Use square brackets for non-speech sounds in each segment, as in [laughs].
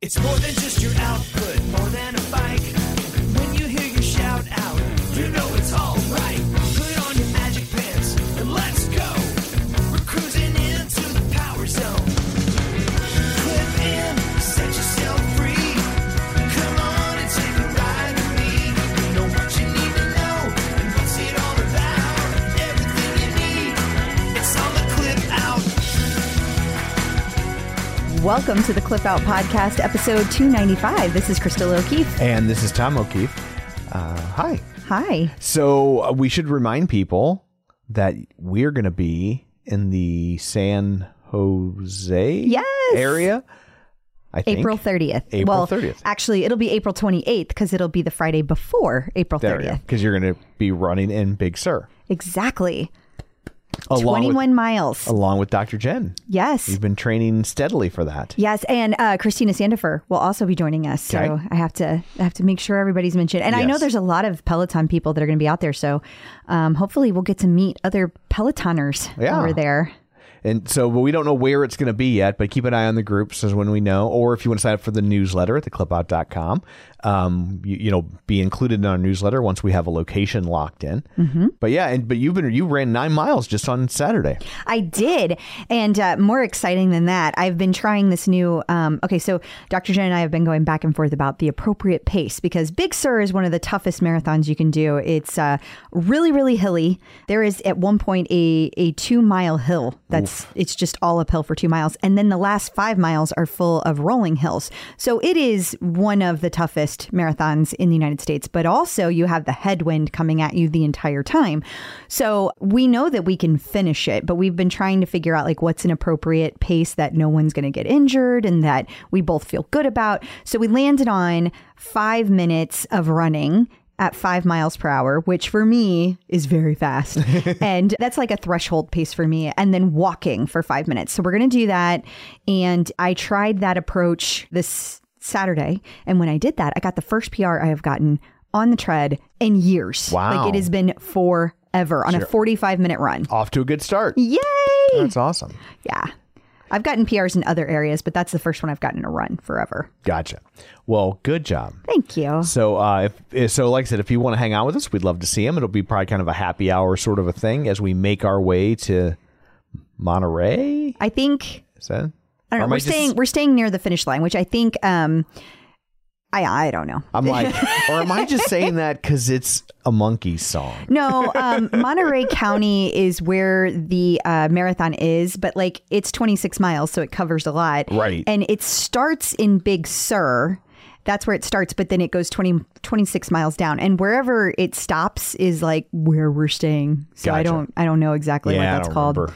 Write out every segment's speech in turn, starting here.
It's more than just your output, more than a bike. Welcome to the Clip Out Podcast, episode 295. This is Crystal O'Keefe. And this is Tom O'Keefe. Uh, hi. Hi. So uh, we should remind people that we're going to be in the San Jose Yes. area. I think. April 30th. April well, 30th. Actually, it'll be April 28th because it'll be the Friday before April There we go. 30th. Because you're going to be running in Big Sur. Exactly. Along 21 with, miles. along with Dr. Jen. yes. You've been training steadily for that. Yes, and uh, Christina Sandifer will also be joining us. So Okay. I have to I have to make sure everybody's mentioned. And I know there's a lot of Peloton people that are going to be out there. So um, hopefully we'll get to meet other Pelotoners Yeah. over there. And so, but we don't know where it's going to be yet, but keep an eye on the groups as when we know. Or if you want to sign up for the newsletter at theclipout.com, um, you, you know, be included in our newsletter once we have a location locked in. Mm-hmm. But yeah, and but you've been you ran nine miles just on Saturday. I did. And uh, more exciting than that, I've been trying this new. Um, okay, so Dr. Jen and I have been going back and forth about the appropriate pace because Big Sur is one of the toughest marathons you can do. It's uh, really, really hilly. There is at one point a, a two mile hill that's it's just all uphill for two miles. And then the last five miles are full of rolling hills. So it is one of the toughest marathons in the United States, but also you have the headwind coming at you the entire time. So we know that we can finish it, but we've been trying to figure out like what's an appropriate pace that no one's going to get injured and that we both feel good about. So we landed on five minutes of running at five miles per hour, which for me is very fast. [laughs] and that's like a threshold pace for me. And then walking for five minutes. So we're going to do that. And I tried that approach this Saturday. And when I did that, I got the first PR I have gotten on the tread in years. Wow. Like it has been forever on a 45 minute run. Off to a good start. Yay! That's awesome. Yeah. I've gotten PRs in other areas, but that's the first one I've gotten in a run forever. Gotcha. Well, good job. Thank you. So, uh, if so, like I said, if you want to hang out with us, we'd love to see him. It'll be probably kind of a happy hour sort of a thing as we make our way to Monterey. I think Is that? I don't Or know. We're just- staying we're staying near the finish line, which I think um I I don't know. I'm like, [laughs] or am I just saying that because it's a monkey song? No, um, [laughs] Monterey County is where the uh, marathon is, but like it's 26 miles, so it covers a lot. Right. And it starts in Big Sur. That's where it starts, but then it goes 20, 26 miles down. And wherever it stops is like where we're staying. So I don't I don't know exactly yeah, what that's called. remember.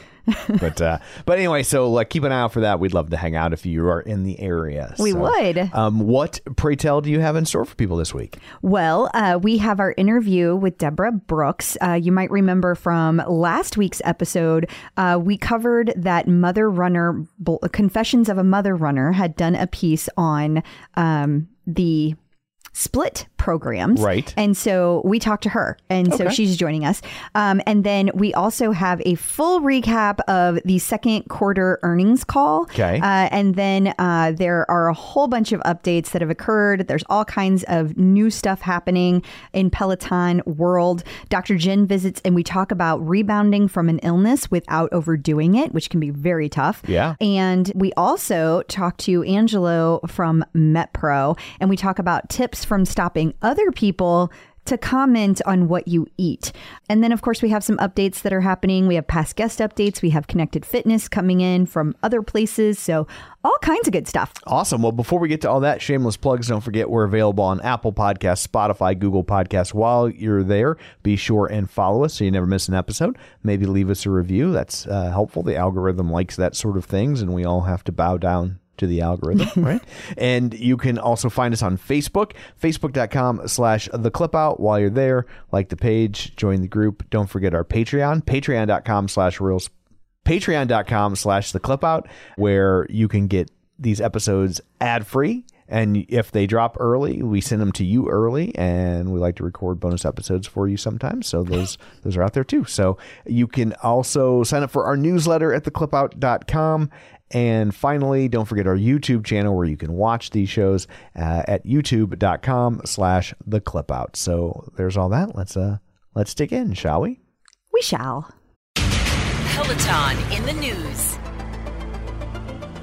But uh, but anyway, so like keep an eye out for that. We'd love to hang out if you are in the area. We So, would. Um, what pray tell do you have in store for people this week? Well, uh, we have our interview with Deborah Brooks. Uh, you might remember from last week's episode, uh, we covered that Mother Runner, Bl- Confessions of a Mother Runner, had done a piece on um, the split programs. Right. And so we talked to her. And so she's joining us. Um, and then we also have a full recap of the second quarter earnings call. Okay. Uh, and then uh, there are a whole bunch of updates that have occurred. There's all kinds of new stuff happening in Peloton world. Dr. Jen visits and we talk about rebounding from an illness without overdoing it, which can be very tough. Yeah. And we also talk to Angelo from MetPro and we talk about tips from stopping other people to comment on what you eat. And then, of course, we have some updates that are happening. We have past guest updates. We have connected fitness coming in from other places. So, all kinds of good stuff. Awesome. Well, before we get to all that, shameless plugs, don't forget we're available on Apple Podcasts, Spotify, Google Podcasts. While you're there, be sure and follow us so you never miss an episode. Maybe leave us a review. That's uh, helpful. The algorithm likes that sort of things, and we all have to bow down to the algorithm, [laughs] right? And you can also find us on Facebook, facebook.com slash the clip out. While you're there, like the page, join the group. Don't forget our Patreon, patreon.com slash reels patreon.com slash the clip out where you can get these episodes ad free and if they drop early we send them to you early and we like to record bonus episodes for you sometimes so those [laughs] those are out there too so you can also sign up for our newsletter at theclipout.com And finally, don't forget our YouTube channel where you can watch these shows uh, at youtube.com slash the clip out. So there's all that. Let's uh let's dig in, shall we? We shall. Peloton in the news.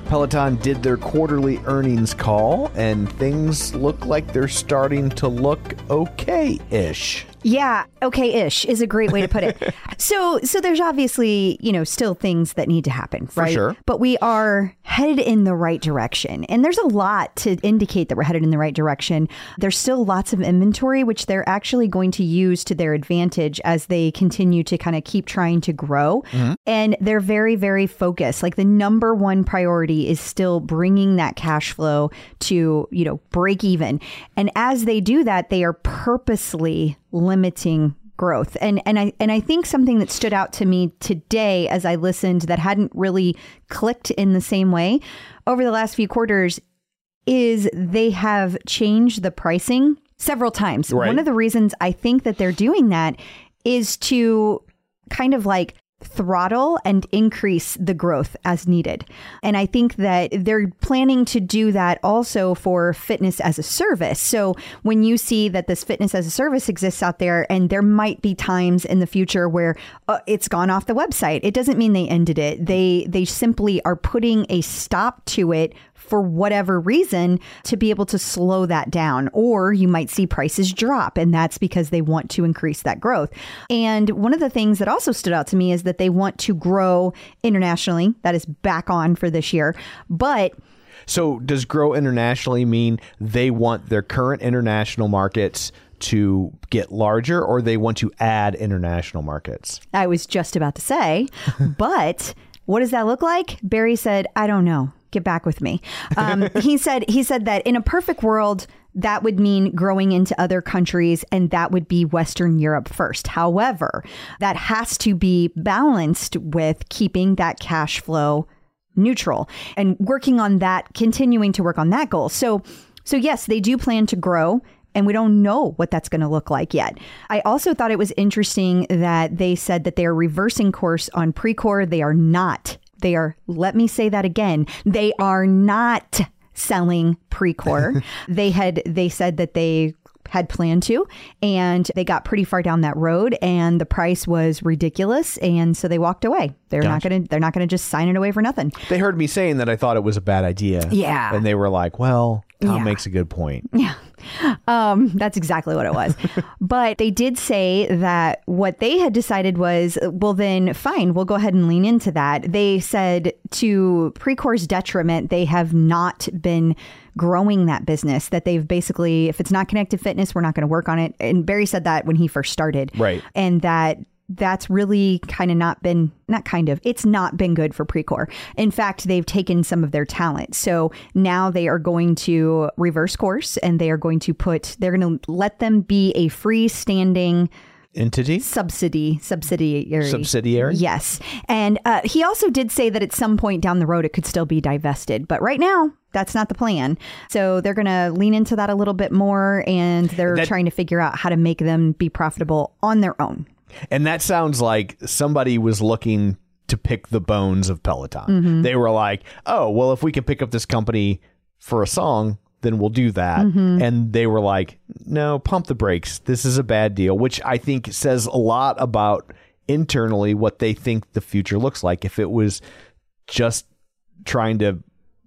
Peloton did their quarterly earnings call, and things look like they're starting to look okay ish. Yeah, okay-ish is a great way to put it. [laughs] so, so there's obviously, you know, still things that need to happen, right? sure. But we are headed in the right direction. And there's a lot to indicate that we're headed in the right direction. There's still lots of inventory which they're actually going to use to their advantage as they continue to kind of keep trying to grow. Mm-hmm. And they're very very focused. Like the number one priority is still bringing that cash flow to, you know, break even. And as they do that, they are purposely limiting growth. And and I and I think something that stood out to me today as I listened that hadn't really clicked in the same way over the last few quarters is they have changed the pricing several times. Right. One of the reasons I think that they're doing that is to kind of like throttle and increase the growth as needed. And I think that they're planning to do that also for fitness as a service. So when you see that this fitness as a service exists out there and there might be times in the future where uh, it's gone off the website, it doesn't mean they ended it. They they simply are putting a stop to it for whatever reason to be able to slow that down. Or you might see prices drop, and that's because they want to increase that growth. And one of the things that also stood out to me is that they want to grow internationally. That is back on for this year. But So, does grow internationally mean they want their current international markets to get larger or they want to add international markets? I was just about to say, [laughs] but what does that look like? Barry said, I don't know. Get back with me. Um, [laughs] he said he said that in a perfect world, that would mean growing into other countries, and that would be Western Europe first. However, that has to be balanced with keeping that cash flow neutral and working on that, continuing to work on that goal. So, so yes, they do plan to grow. And we don't know what that's going to look like yet. I also thought it was interesting that they said that they are reversing course on Precor. They are not. They are, let me say that again, they are not selling Precor. [laughs] they had, they said that they had planned to and they got pretty far down that road and the price was ridiculous and so they walked away they're not going to they're not to just sign it away for nothing They heard me saying that I thought it was a bad idea. Yeah. And they were like, well, Tom Yeah. makes a good point. Yeah. Um, that's exactly what it was. [laughs] but they did say that what they had decided was, well, then fine, we'll go ahead and lean into that. They said to Precor's detriment, they have not been growing that business, that they've basically, if it's not connected fitness, we're not going to work on it. And Barry said that when he first started. Right. And that that's really kind of not been not kind of it's not been good for Precor. In fact, they've taken some of their talent. So now they are going to reverse course and they are going to put they're going to let them be a freestanding Entity? subsidy subsidiary Subsidiary? Yes. And uh, he also did say that at some point down the road it could still be divested, but right now that's not the plan. So they're going to lean into that a little bit more and they're That- trying to figure out how to make them be profitable on their own. And that sounds like somebody was looking to pick the bones of Peloton. Mm-hmm. They were like, oh, well, if we can pick up this company for a song, then we'll do that. Mm-hmm. And they were like, no, pump the brakes. This is a bad deal, which I think says a lot about internally what they think the future looks like. If it was just trying to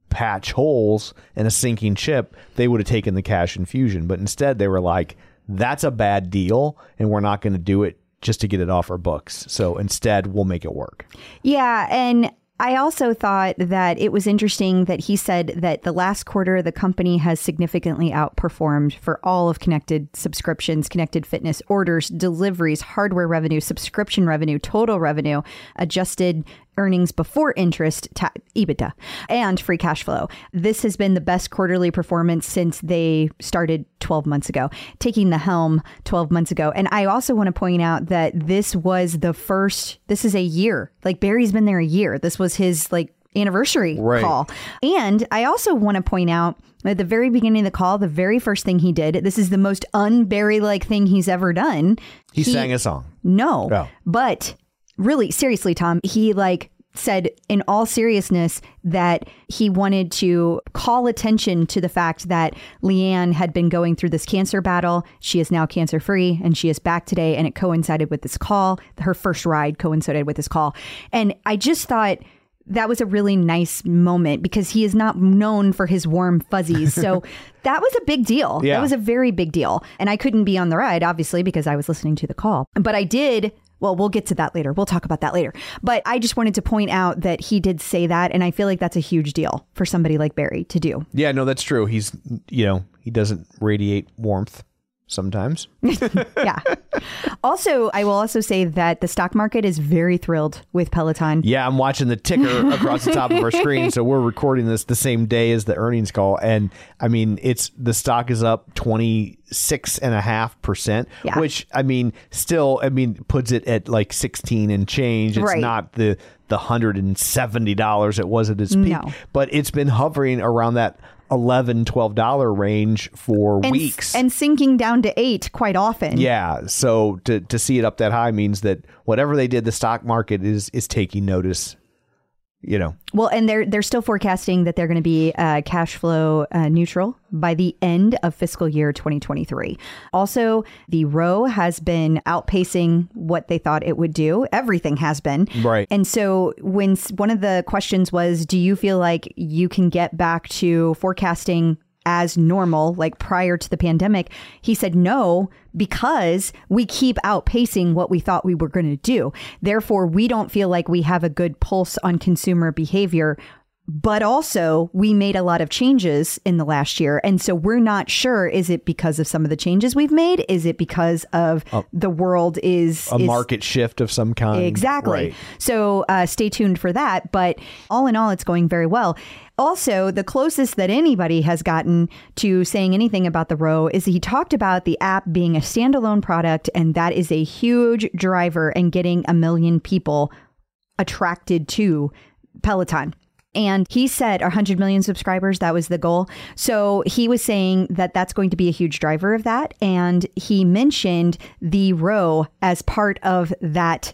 patch holes in a sinking ship, they would have taken the cash infusion. But instead, they were like, that's a bad deal, and we're not going to do it just to get it off our books. So instead, we'll make it work. Yeah, and I also thought that it was interesting that he said that the last quarter the company has significantly outperformed for all of connected subscriptions, connected fitness orders, deliveries, hardware revenue, subscription revenue, total revenue, adjusted earnings before interest, ta- EBITDA, and free cash flow. This has been the best quarterly performance since they started 12 months ago, taking the helm 12 months ago. And I also want to point out that this was the first, this is a year. Like Barry's been there a year. This was his like anniversary Right. call. And I also want to point out at the very beginning of the call, the very first thing he did, this is the most un-Barry like thing he's ever done. He, sang a song. No. Oh. But really, seriously, Tom, he like said in all seriousness that he wanted to call attention to the fact that Leanne had been going through this cancer battle. She is now cancer free and she is back today. And it coincided with this call. Her first ride coincided with this call. And I just thought that was a really nice moment because he is not known for his warm fuzzies. So [laughs] that was a big deal. Yeah. That was a very big deal. And I couldn't be on the ride, obviously, because I was listening to the call. But I did. Well, we'll get to that later. We'll talk about that later. But I just wanted to point out that he did say that. And I feel like that's a huge deal for somebody like Barry to do. Yeah, no, that's true. He's, you know, he doesn't radiate warmth sometimes. [laughs] [laughs] Yeah. also, I will also say that the stock market is very thrilled with Peloton. Yeah, I'm watching the ticker [laughs] across the top of our screen. So we're recording this the same day as the earnings call. And I mean, it's the stock is up 26 and a half percent, which I mean, still, I mean, puts it at like 16 and change. It's Right. not the, the $170 it was at its peak, No. but it's been hovering around that 11 $12 range for And, weeks. and sinking down to eight quite often. Yeah, so to to see it up that high means that whatever they did, the stock market is is taking notice. You know, Well, and they're they're still forecasting that they're going to be uh, cash flow uh, neutral by the end of fiscal year 2023. Also, the row has been outpacing what they thought it would do. Everything has been Right. And so, when one of the questions was, "Do you feel like you can get back to forecasting?" As normal, like prior to the pandemic, he said no, because we keep outpacing what we thought we were going to do. Therefore, we don't feel like we have a good pulse on consumer behavior. But also, we made a lot of changes in the last year. And so we're not sure is it because of some of the changes we've made? Is it because of the world is a is- market shift of some kind. Exactly. Right. So uh, stay tuned for that. But all in all, it's going very well. Also, the closest that anybody has gotten to saying anything about the row is he talked about the app being a standalone product, and that is a huge driver in getting a million people attracted to Peloton. And he said 100 million subscribers, that was the goal. So he was saying that that's going to be a huge driver of that. And he mentioned the row as part of that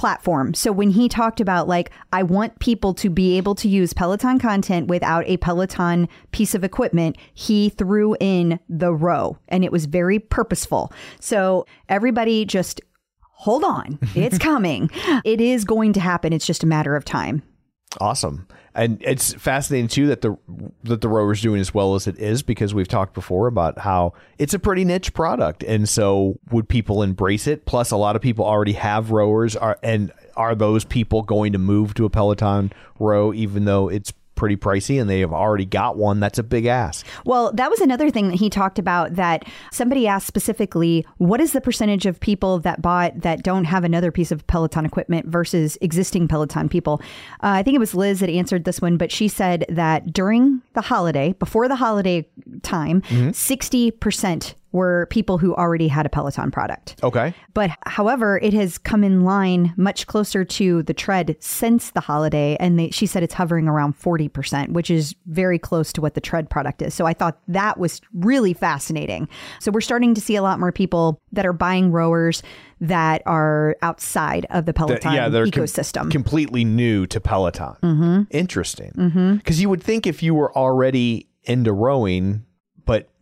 platform. So when he talked about like I want people to be able to use Peloton content without a Peloton piece of equipment, he threw in the row and it was very purposeful. So everybody just hold on. It's [laughs] coming. it is going to happen. It's just a matter of time. Awesome. And it's fascinating too that the that the rower's doing as well as it is because we've talked before about how it's a pretty niche product. And so would people embrace it? Plus a lot of people already have rowers are and are those people going to move to a Peloton row even though it's pretty pricey and they have already got one? That's a big ask. Well, that was another thing that he talked about that somebody asked specifically, what is the percentage of people that bought that don't have another piece of Peloton equipment versus existing Peloton people? Uh, I think it was Liz that answered this one, but she said that during the holiday, before the holiday time, 60% were people who already had a Peloton product. Okay. But however, it has come in line much closer to the tread since the holiday. And they, she said it's hovering around 40%, which is very close to what the tread product is. So I thought that was really fascinating. So we're starting to see a lot more people that are buying rowers that are outside of the Peloton they're com- ecosystem. completely new to Peloton. Mm-hmm. Interesting. Because you would think if you were already into rowing,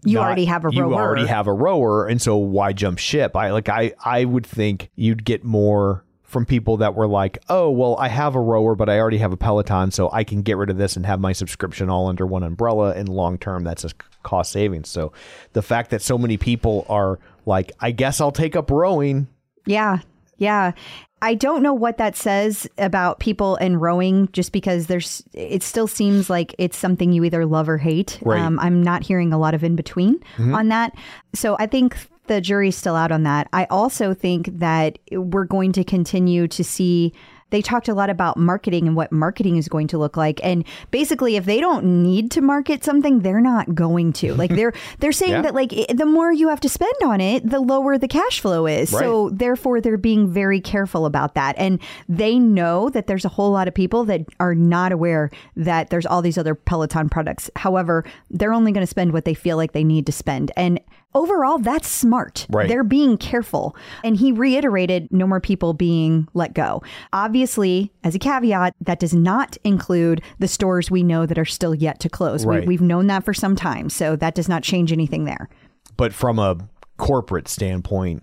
You not- already have a you rower. already have a rower, and so why jump ship? I like I I would think you'd get more from people that were like, oh well, I have a rower, but I already have a Peloton, so I can get rid of this and have my subscription all under one umbrella. And long term, that's a cost savings. So the fact that so many people are like, I guess I'll take up rowing. Yeah. Yeah. I don't know what that says about people and rowing just because there's it still seems like it's something you either love or hate. Right. Um, I'm not hearing a lot of in between on that. So I think the jury's still out on that. I also think that we're going to continue to see they talked a lot about marketing and what marketing is going to look like. And basically if they don't need to market something they're not going to. Like they're [laughs] they're saying Yeah. that like i- the more you have to spend on it the lower the cash flow is. So therefore they're being very careful about that. And they know that there's a whole lot of people that are not aware that there's all these other peloton products. However they're only going to spend what they feel like they need to spend. And overall, that's smart. Right. They're being careful. And he reiterated no more people being let go. Obviously, as a caveat, that does not include the stores we know that are still yet to close. Right. We, we've known that for some time. So that does not change anything there. But from a corporate standpoint,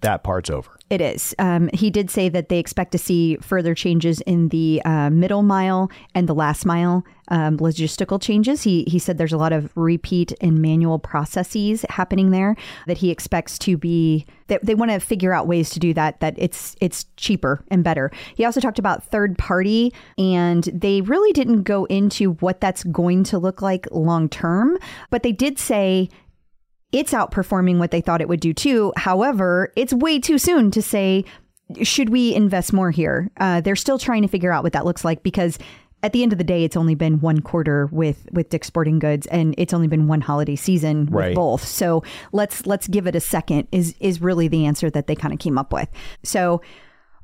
that part's over. It is. Um, he did say that they expect to see further changes in the uh, middle mile and the last mile um, logistical changes. He he said there's a lot of repeat and manual processes happening there that he expects to be that they want to figure out ways to do that that it's it's cheaper and better. He also talked about third party and they really didn't go into what that's going to look like long term, but they did say it's outperforming what they thought it would do too. However, it's way too soon to say, should we invest more here? Uh, they're still trying to figure out what that looks like because at the end of the day, it's only been one quarter with with Dick's Sporting Goods, and it's only been one holiday season with Right. both. So let's let's give it a second. Is is really the answer that they kind of came up with. So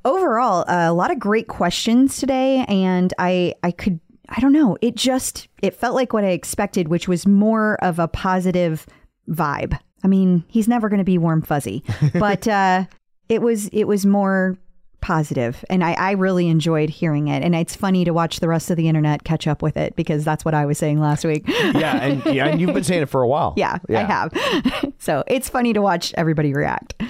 overall, uh, a lot of great questions today, and I I could I don't know. It just it felt like what I expected, which was more of a positive vibe. I mean, he's never going to be warm fuzzy, [laughs] but uh, it was it was more positive, and I, I really enjoyed hearing it. And it's funny to watch the rest of the internet catch up with it because that's what I was saying last week. Yeah, and, yeah, and you've been saying it for a while. [laughs] Yeah, I have. [laughs] so it's funny to watch everybody react.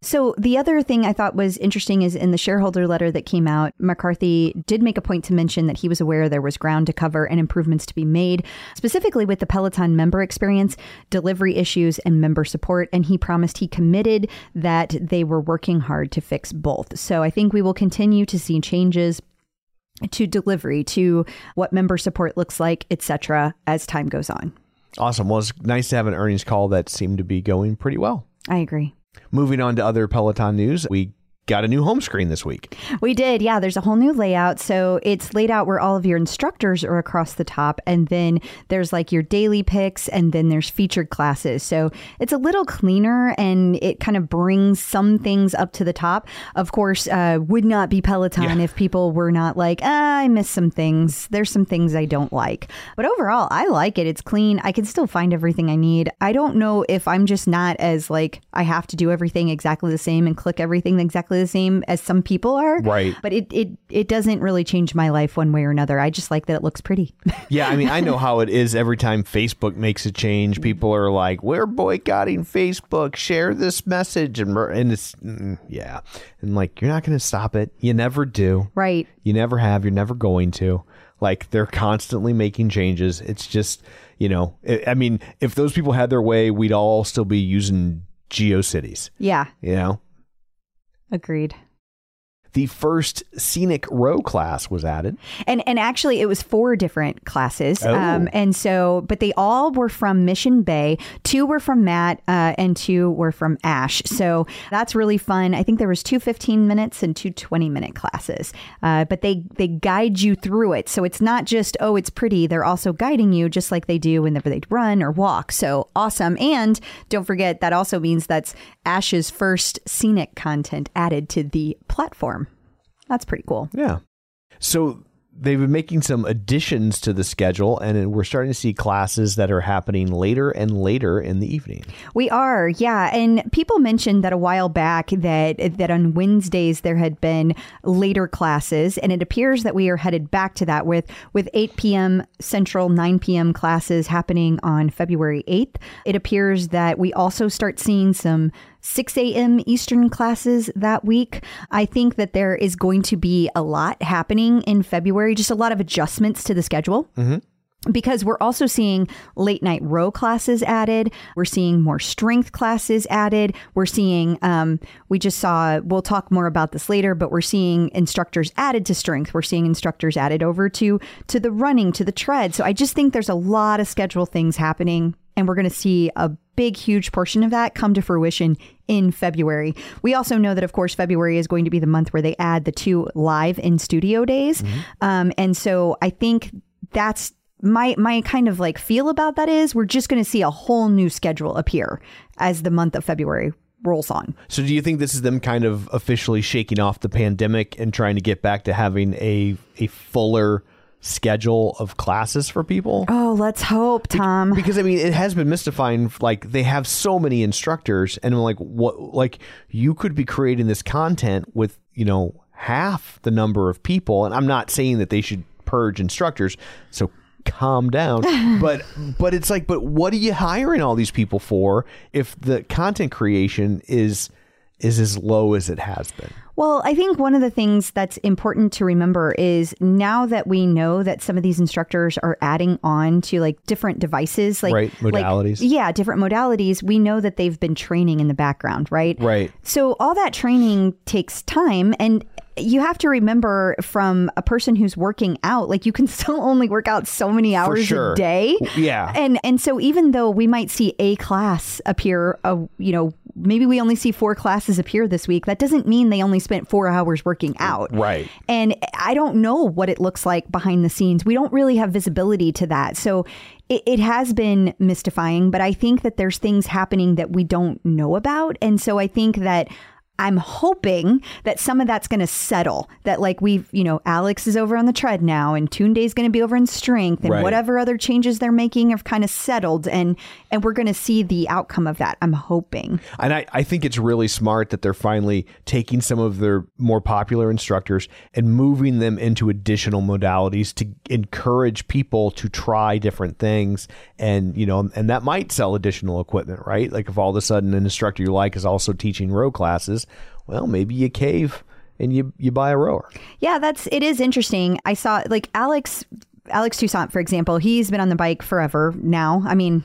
So the other thing I thought was interesting is in the shareholder letter that came out, McCarthy did make a point to mention that he was aware there was ground to cover and improvements to be made, specifically with the Peloton member experience, delivery issues, and member support. And he promised he committed that they were working hard to fix both. So I think we will continue to see changes to delivery, to what member support looks like, etc., as time goes on. Awesome. Well, it's nice to have an earnings call that seemed to be going pretty well. I agree. Moving on to other Peloton news, we got a new home screen this week. We did, yeah. There's a whole new layout. So it's laid out where all of your instructors are across the top, and then there's like your daily picks, and then there's featured classes. So it's a little cleaner and it kind of brings some things up to the top. Of course, uh, would not be Peloton if people were not like, ah, I miss some things. There's some things I don't like. But overall, I like it. It's clean. I can still find everything I need. I don't know if I'm just not as like, I have to do everything exactly the same and click everything exactly the same as some people are. Right. But it, it, it doesn't really change my life one way or another. I just like that it looks pretty. [laughs] Yeah, I mean, I know how it is every time Facebook makes a change. People are like, "We're boycotting Facebook. Share this message," and and it's mm, yeah, and like you're not going to stop it. You never do. right. You never have. You're never going to. Like they're constantly making changes. It's just you know, I I mean, if those people had their way, we'd all still be using GeoCities. Yeah. You know, Agreed. The first scenic row class was added. And and actually, it was four different classes. Oh. Um, and so, but they all were from Mission Bay. Two were from Matt, uh, and two were from Ash. So that's really fun. I think there was two 15 minutes and two 20 minute classes. Uh, but they they guide you through it. So it's not just oh, it's pretty. They're also guiding you just like they do whenever they run or walk. So awesome. And don't forget that also means that's Ash's first scenic content added to the platform. That's pretty cool. Yeah. So they've been making some additions to the schedule, and we're starting to see classes that are happening later and later in the evening. We are, yeah. And people mentioned that a while back that that on Wednesdays there had been later classes, and it appears that we are headed back to that with with 8 p.m. Central, 9 p.m. classes happening on February 8th. It appears that we also start seeing some 6 a.m. Eastern classes that week. I think that there is going to be a lot happening in February, just a lot of adjustments to the schedule because we're also seeing late night row classes added. We're seeing more strength classes added. We're seeing, um, we just saw, we'll talk more about this later, but we're seeing instructors added to strength. We're seeing instructors added over to, to the running, to the tread. So I just think there's a lot of schedule things happening. And we're going to see a big, huge portion of that come to fruition in February. We also know that, of course, February is going to be the month where they add the two live in studio days. Um, and so I think that's my my kind of like feel about that is we're just going to see a whole new schedule appear as the month of February rolls on. So, do you think this is them kind of officially shaking off the pandemic and trying to get back to having a a fuller schedule of classes for people. Oh, let's hope, Tom. Because I mean, it has been mystifying. Like they have so many instructors, and I'm like, what? Like you could be creating this content with you know half the number of people, and I'm not saying that they should purge instructors. So calm down. [laughs] but but it's like, but what are you hiring all these people for if the content creation is is as low as it has been? Well, I think one of the things that's important to remember is now that we know that some of these instructors are adding on to like different devices, like Right, like- modalities. yeah, different modalities. We know that they've been training in the background, right? Right. So all that training takes time and you have to remember from a person who's working out, like you can [laughs] still only work out so many hours sure. a day. Yeah. And and so even though we might see a class appear, uh, you know, maybe we only see four classes appear this week, that doesn't mean they only spent four hours working out. Right. And I don't know what it looks like behind the scenes. We don't really have visibility to that. So it, it has been mystifying, but I think that there's things happening that we don't know about. And so I think that I'm hoping that some of that's going to settle. That like we've, you know, Alex is over on the tread now, and Tunde's going to be over in strength, and Right. whatever other changes they're making have kind of settled, and and we're going to see the outcome of that. I'm hoping. And I, I think it's really smart that they're finally taking some of their more popular instructors and moving them into additional modalities to encourage people to try different things. And, you know, and that might sell additional equipment, right? Like if all of a sudden an instructor you like is also teaching row classes, well, maybe you cave and you, you buy a rower. Yeah, that's it is interesting. I saw like Alex Alex Toussaint, for example, he's been on the bike forever now. I mean,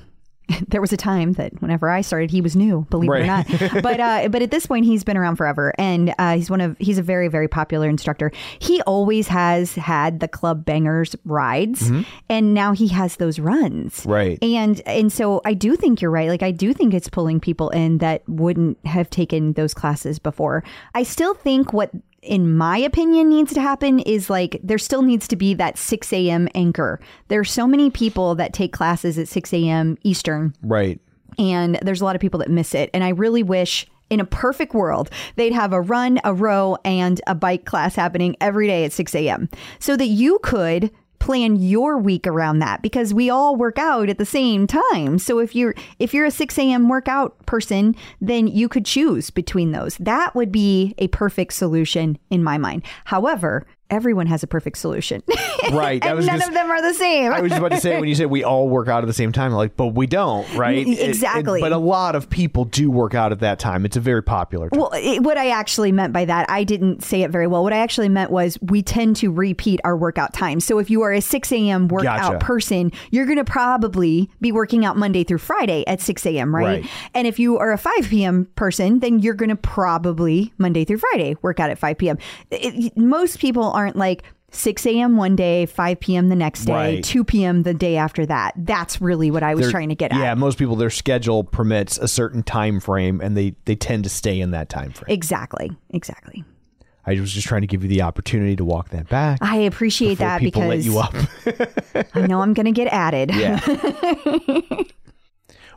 [laughs] there was a time that whenever I started, he was new, believe it or not. [laughs] but uh, but at this point, he's been around forever, and uh, he's one of he's a very very popular instructor. He always has had the club bangers rides, and now he has those runs. Right. And and so I do think you're right. Like I do think it's pulling people in that wouldn't have taken those classes before. I still think what in my opinion needs to happen is like there still needs to be that 6 a.m. anchor. There's so many people that take classes at 6 a.m. Eastern Right. and there's a lot of people that miss it. And I really wish in a perfect world, they'd have a run, a row, and a bike class happening every day at 6 a.m. so that you could plan your week around that because we all work out at the same time. So if you're if you're a 6 a.m. workout person, then you could choose between those. That would be a perfect solution in my mind. However, everyone has a perfect solution. [laughs] Right. And none gonna- of them are the same. I was just about to say when you said we all work out at the same time, like, but we don't, [laughs] right? It- it- Exactly. but a lot of people do work out at that time. It's a very popular time. Well, it, what I actually meant by that, I didn't say it very well. What I actually meant was we tend to repeat our workout times. So if you are a 6 a.m. workout Gotcha. person, you're going to probably be working out Monday through Friday at 6 a.m., right? Right. And if you are a 5 p.m. person, then you're going to probably Monday through Friday work out at 5 p.m. It- most people aren't like, 6 a.m. one day, 5 p.m. the next day, Right. 2 p.m. the day after that. That's really what I was They're- trying to get at. Yeah, most people their schedule permits a certain time frame, and they they tend to stay in that time frame. Exactly. Exactly. I was just trying to give you the opportunity to walk that back. I appreciate that people because let you up. [laughs] I know I'm going to get added. Yeah. [laughs]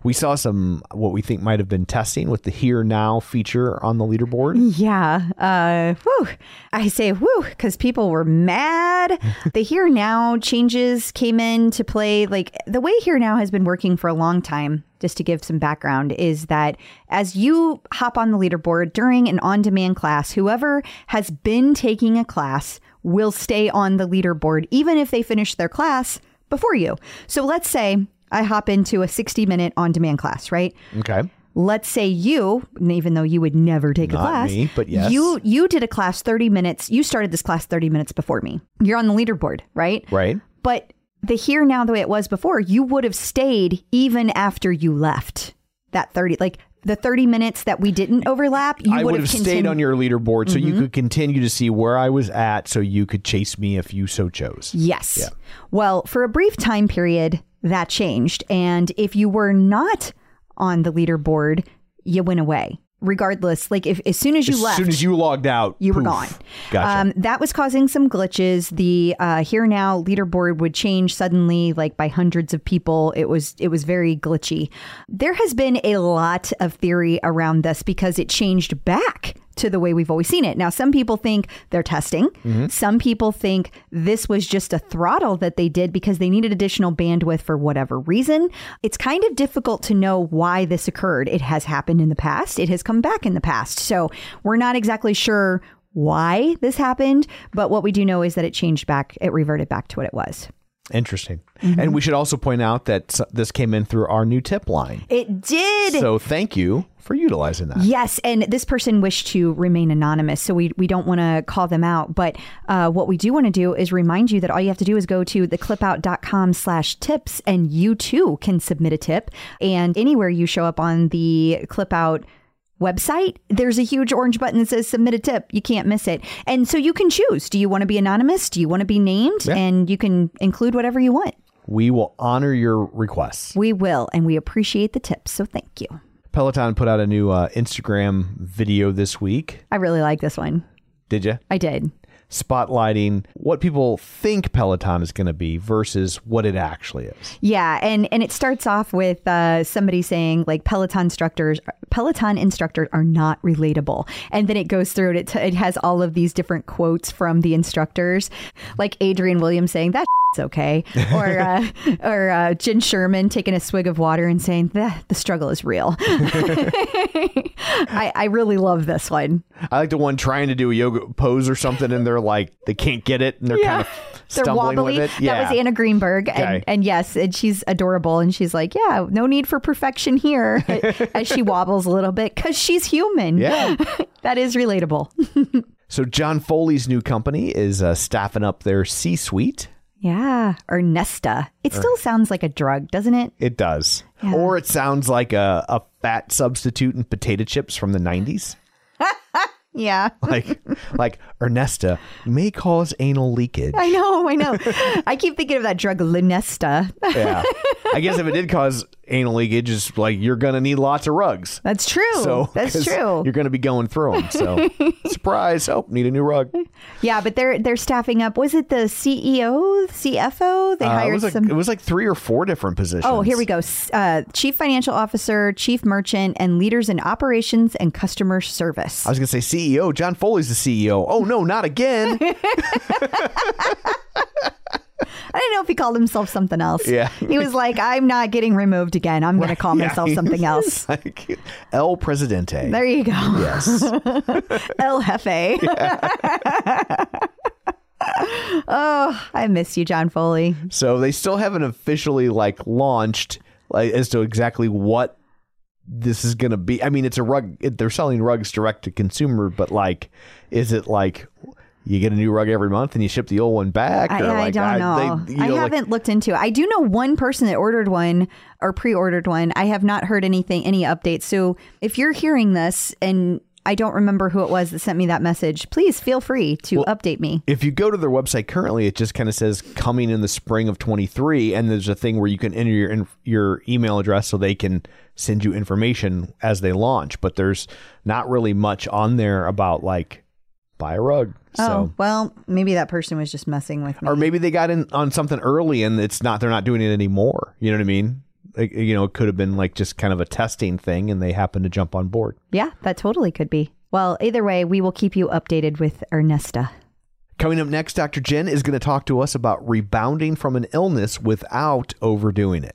we saw some what we think might have been testing with the here now feature on the leaderboard. Yeah. Uh, whew. I say whew because people were mad. [laughs] the Here Now changes came into play. Like the way Here Now has been working for a long time, just to give some background, is that as you hop on the leaderboard during an on demand class, whoever has been taking a class will stay on the leaderboard, even if they finish their class before you. So let's say I hop into a 60 minute on demand class, right? Okay. let's say you even though you would never take a class me, but yes. you you did a class 30 minutes you started this class 30 minutes before me you're on the leaderboard right Right. but the here now the way it was before you would have stayed even after you left that 30 like the 30 minutes that we didn't overlap you I would have stayed continued- Mm-hmm. on your leaderboard so you could continue to see where I was at so you could chase me if you so chose. Yes. Well, for a brief time period, that changed. And if you were not on the leaderboard, you went away. Regardless, like if as soon as you As left, soon as you logged out, you were gone. Gotcha. Um, that was causing some glitches. The uh, here now leaderboard would change suddenly, like by hundreds of people. It was it was very glitchy. There has been a lot of theory around this because it changed back to the way we've always seen it. Now, some people think they're testing. Mm-hmm. Some people think this was just a throttle that they did because they needed additional bandwidth for whatever reason. It's kind of difficult to know why this occurred. It has happened in the past, it has come back in the past. So we're not exactly sure why this happened, but what we do know is that it changed back, it reverted back to what it was. Interesting. Mm-hmm. And we should also point out that this came in through our new tip line. It did. So thank you for utilizing that. Yes, and this person wished to remain anonymous, so we, we don't want to call them out. But uh, what we do want to do is remind you that all you have to do is go to theclipout.com slash tips, and you too can submit a tip. And anywhere you show up on the Clipout website, there's a huge orange button that says submit a tip. You can't miss it. And so you can choose. Do you want to be anonymous? Do you want to be named? And you can include whatever you want. We will honor your requests. We will, and we appreciate the tips. So thank you. Peloton put out a new uh, Instagram video this week. I really like this one. Did you? I did. Spotlighting what people think Peloton is going to be versus what it actually is. Yeah, and and it starts off with uh, somebody saying like Peloton instructors, Peloton instructors are not relatable, and then it goes through it. It, it has all of these different quotes from the instructors, like Adrian Williams saying that. It's okay, or uh, [laughs] or uh, Jenn Sherman taking a swig of water and saying that the struggle is real. [laughs] [laughs] I, I really love this one. I like the one trying to do a yoga pose or something, and they're like they can't get it, and they're kind of stumbling wobbly. with it. Yeah, That was Anna Greenberg. Okay. And, and yes, and she's adorable. And she's like, yeah, no need for perfection here as she wobbles a little bit because she's human. Yeah. that is relatable. So John Foley's new company is uh, staffing up their C-suite. Yeah. Ernesta. It still sounds like a drug, doesn't it? It does, Yeah. or it sounds like a, a fat substitute in potato chips from the '90s. [laughs] Yeah. [laughs] Like, like Ernesta may cause anal leakage. I know, I know. I keep thinking of that drug Lunesta. Yeah, I guess if it did cause anal leakage, it's like you're gonna need lots of rugs. That's true. So [laughs] That's true. You're gonna be going through them. So [laughs] surprise! Oh, need a new rug. Yeah, but they're they're staffing up. Was it the CEO, CFO? They Uh, it hired like some it was like three or four different positions. Oh, here we go. Uh, chief financial officer, chief merchant, and leaders in operations and customer service. I was gonna say CEO. John Foley's the CEO. Oh no, not again. [laughs] I didn't know if he called himself something else. Yeah. he was like, "I'm not getting removed again. I'm going to call Yeah. myself something else." [laughs] like El Presidente. There you go, yes. [laughs] El Jefe. [laughs] oh, I miss you, John Foley. So they still haven't officially like launched like as to exactly what this is going to be. I mean, it's a rug. It, they're selling rugs direct to consumer, but like, is it like you get a new rug every month and you ship the old one back? I, or I don't know. they- I know, like- haven't looked into it. I do know one person that ordered one or pre-ordered one. I have not heard anything, any updates. So if you're hearing this and I don't remember who it was that sent me that message, please feel free to update me. if you go to their website currently, it just kind of says coming in the spring of 23, and there's a thing where you can enter your your email address so they can send you information as they launch. But there's not really much on there about like buy a rug. oh, So. well, maybe that person was just messing with me. Or maybe they got in on something early and it's not they're not doing it anymore. You know what I mean? Like, you know, it could have been like just kind of a testing thing and they happened to jump on board. yeah, that totally could be. Well, either way, we will keep you updated with Ernesta. Coming up next, Dr. Jen is going to talk to us about rebounding from an illness without overdoing it.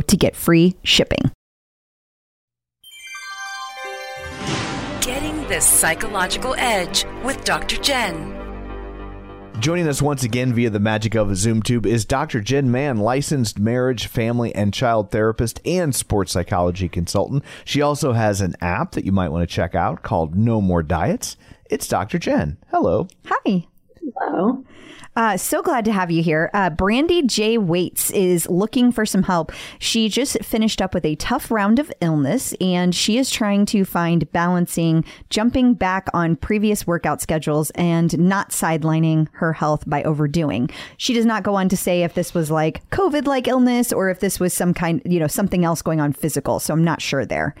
to get free shipping. Getting the psychological edge with Dr. Jenn. Joining us once again via the magic of a Zoom tube is Dr. Jenn Mann, licensed marriage, family, and child therapist and sports psychology consultant. She also has an app that you might want to check out called No More Diets. It's Dr. Jenn. Hello. Hi. Hello. Uh, so glad to have you here. Uh, Brandy J. Waits is looking for some help. She just finished up with a tough round of illness and she is trying to find balancing jumping back on previous workout schedules and not sidelining her health by overdoing. She does not go on to say if this was like COVID like illness or if this was some kind, you know, something else going on physical. So I'm not sure there.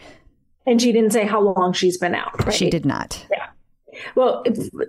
And she didn't say how long she's been out. Right? She did not. Yeah. Well,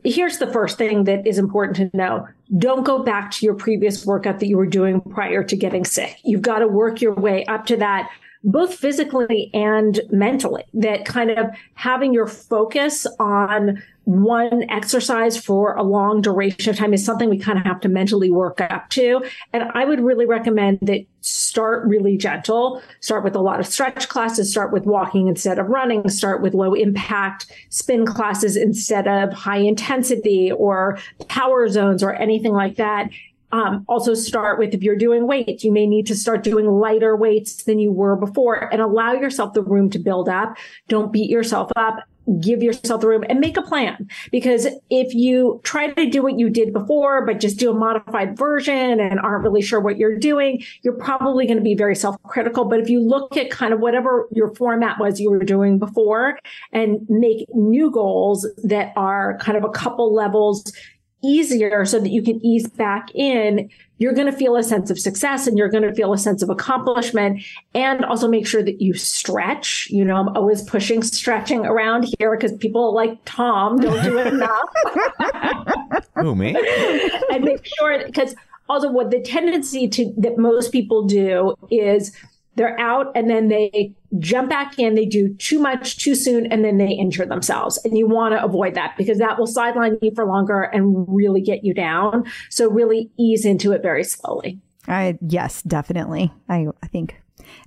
here's the first thing that is important to know. Don't go back to your previous workout that you were doing prior to getting sick. You've got to work your way up to that, both physically and mentally. That kind of having your focus on one exercise for a long duration of time is something we kind of have to mentally work up to. And I would really recommend that start really gentle. Start with a lot of stretch classes, start with walking instead of running, start with low impact spin classes instead of high intensity or power zones or anything like that. Um, also start with if you're doing weights, you may need to start doing lighter weights than you were before and allow yourself the room to build up. Don't beat yourself up. Give yourself the room and make a plan because if you try to do what you did before, but just do a modified version and aren't really sure what you're doing, you're probably going to be very self-critical. But if you look at kind of whatever your format was you were doing before and make new goals that are kind of a couple levels easier so that you can ease back in, you're going to feel a sense of success and you're going to feel a sense of accomplishment and also make sure that you stretch. You know, I'm always pushing stretching around here because people like Tom don't do it enough. [laughs] Who, me? and make sure because also what the tendency to that most people do is they're out and then they jump back in they do too much too soon and then they injure themselves and you want to avoid that because that will sideline you for longer and really get you down so really ease into it very slowly I yes, definitely. I I think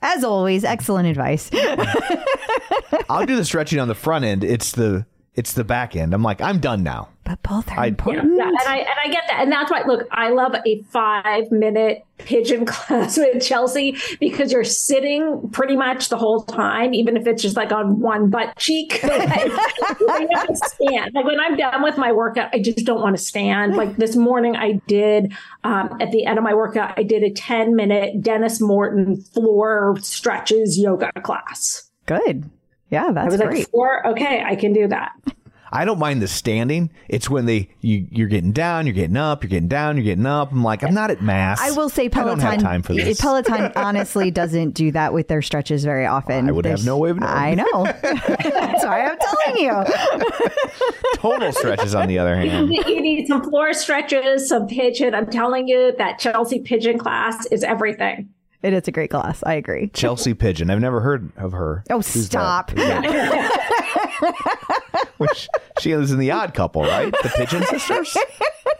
as always, excellent advice. [laughs] I'll do the stretching on the front end. It's the it's the back end. I'm like, I'm done now. But both are I- important. Yeah, and I and I get that, and that's why. Look, I love a five minute pigeon [laughs] class with Chelsea because you're sitting pretty much the whole time, even if it's just like on one butt cheek. [laughs] Like, you have to stand. Like when I'm done with my workout, I just don't want to stand. Like this morning, I did um, at the end of my workout, I did a 10 minute Denis Morton floor stretches yoga class. Good. Yeah, I that's was great. like, four, okay, I can do that. I don't mind the standing. It's when they you you're getting down, you're getting up, you're getting down, you're getting up. I'm like, I'm not at mass. I will say Peloton. I don't Peloton. have time for this. Peloton [laughs] honestly doesn't do that with their stretches very often. I would have no way of knowing. I know. [laughs] That's why I'm telling you. [laughs] Total stretches, on the other hand. You need some floor stretches, some pigeon. I'm telling you, that Chelsea pigeon class is everything. It is a great class. I agree. Chelsea Pigeon. I've never heard of her. Oh, Who's stop. Is [laughs] that- Which she was in the Odd Couple, right? The Pigeon Sisters.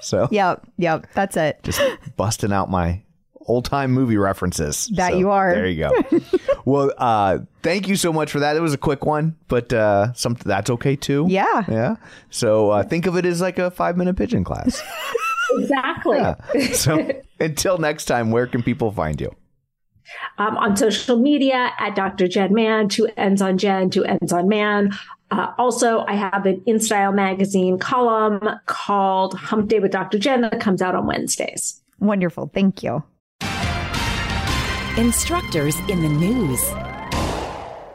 So Yep. Yep. That's it. just busting out my old time movie references. That So, you are. There you go. [laughs] well, uh, thank you so much for that. It was a quick one, but uh, some that's okay too. Yeah. Yeah. So uh, think of it as like a five minute pigeon class. [laughs] Exactly. so until next time, where can people find you? Um, on social media at Dr. Jenn Mann, two ends on Jenn, two ends on Mann. Uh, also, I have an InStyle magazine column called Hump Day with Dr. Jenn that comes out on Wednesdays. Wonderful. Thank you. Instructors in the news.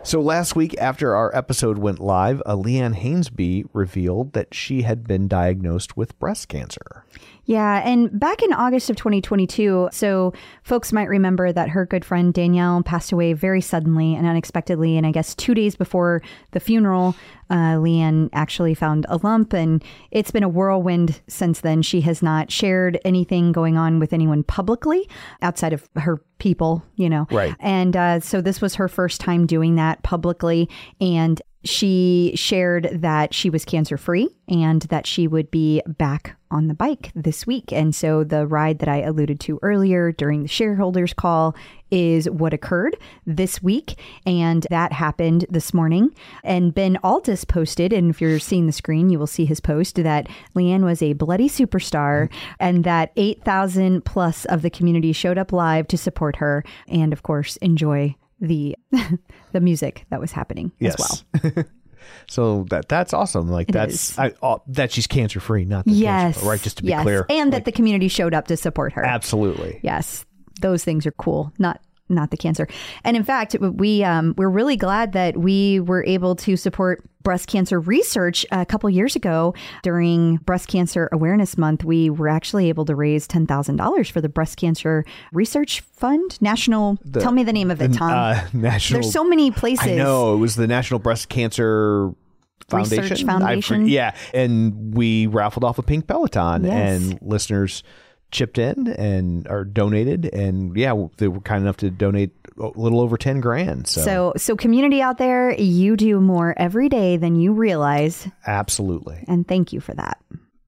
So last week, after our episode went live, Leanne Hainsby revealed that she had been diagnosed with breast cancer. Yeah, and back in August of 2022, so folks might remember that her good friend Danielle passed away very suddenly and unexpectedly. And I guess two days before the funeral, uh, Leanne actually found a lump, and it's been a whirlwind since then. She has not shared anything going on with anyone publicly outside of her people, you know. Right. And uh, so this was her first time doing that publicly. And she shared that she was cancer free and that she would be back on the bike this week. And so the ride that I alluded to earlier during the shareholders call is what occurred this week. And that happened this morning. And Ben Alldis posted, and if you're seeing the screen, you will see his post that Leanne was a bloody superstar mm-hmm. and that 8,000 plus of the community showed up live to support her and, of course, enjoy the [laughs] the music that was happening as well. [laughs] so that that's awesome. Like that's is. I, that she's cancer free, not the Yes. cancer, right? Just to be yes. clear, And that the community showed up to support her. absolutely. Yes. Those things are cool. Not not the cancer. And in fact, we um, we're really glad that we were able to support breast cancer research a couple years ago during Breast Cancer Awareness Month. We were actually able to raise ten thousand dollars for the Breast Cancer Research Fund, National. tell me the name of it, Tom. Uh, [laughs] national. There's so many places. I know it was the National Breast Cancer Foundation. Research I Foundation. yeah, and we raffled off a pink Peloton, Yes. and listeners chipped in and or donated, and yeah, they were kind enough to donate a little over ten grand. So, So, so community out there, you do more every day than you realize, absolutely. and thank you for that.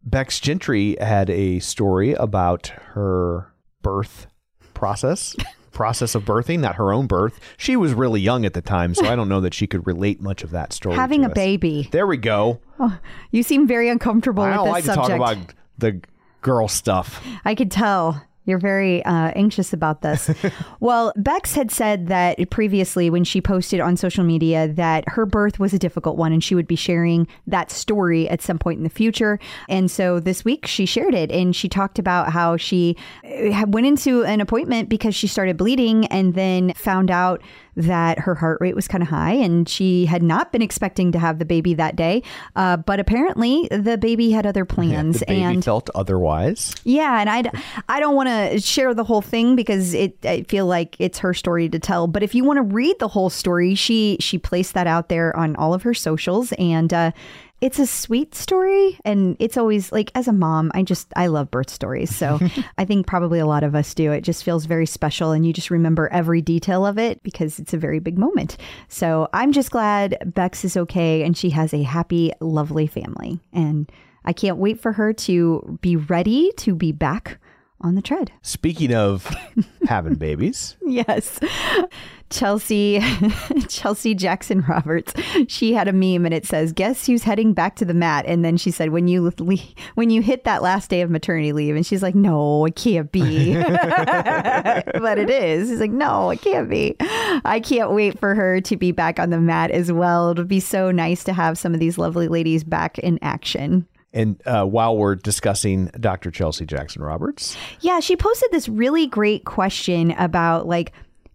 Bec Gentry had a story about her birth process. [laughs] process of birthing, not her own birth. She was really young at the time, so I don't know that she could relate much of that story. Having a us. baby. There we go. Oh, you seem very uncomfortable I with don't this like subject. to talk about the girl stuff. I could tell you're very uh, anxious about this. [laughs] well, Bec had said that previously when she posted on social media that her birth was a difficult one and she would be sharing that story at some point in the future. And so this week she shared it and she talked about how she uh, went into an appointment because she started bleeding and then found out that her heart rate was kind of high and she had not been expecting to have the baby that day. Uh, but apparently the baby had other plans baby and felt otherwise. yeah, and I, I don't want to share the whole thing because it I feel like it's her story to tell. But if you want to read the whole story, she she placed that out there on all of her socials, and uh, it's a sweet story. And it's always like as a mom, I just I love birth stories, so [laughs] I think probably a lot of us do. It just feels very special, and you just remember every detail of it because it's a very big moment. So I'm just glad Bec is okay, and she has a happy, lovely family, and. I can't wait for her to be ready to be back on the tread. Speaking of [laughs] having babies, Yes. Chelsea [laughs] Chelsea Jackson Roberts. She had a meme and it says, "Guess who's heading back to the mat?" And then she said, "When you le- when you hit that last day of maternity leave." And she's like, "No, it can't be." [laughs] but it is. She's like, "No, it can't be." I can't wait for her to be back on the mat as well. It'll be so nice to have some of these lovely ladies back in action. And uh, while we're discussing Dr. Chelsea Jackson Roberts, Yeah, she posted this really great question about like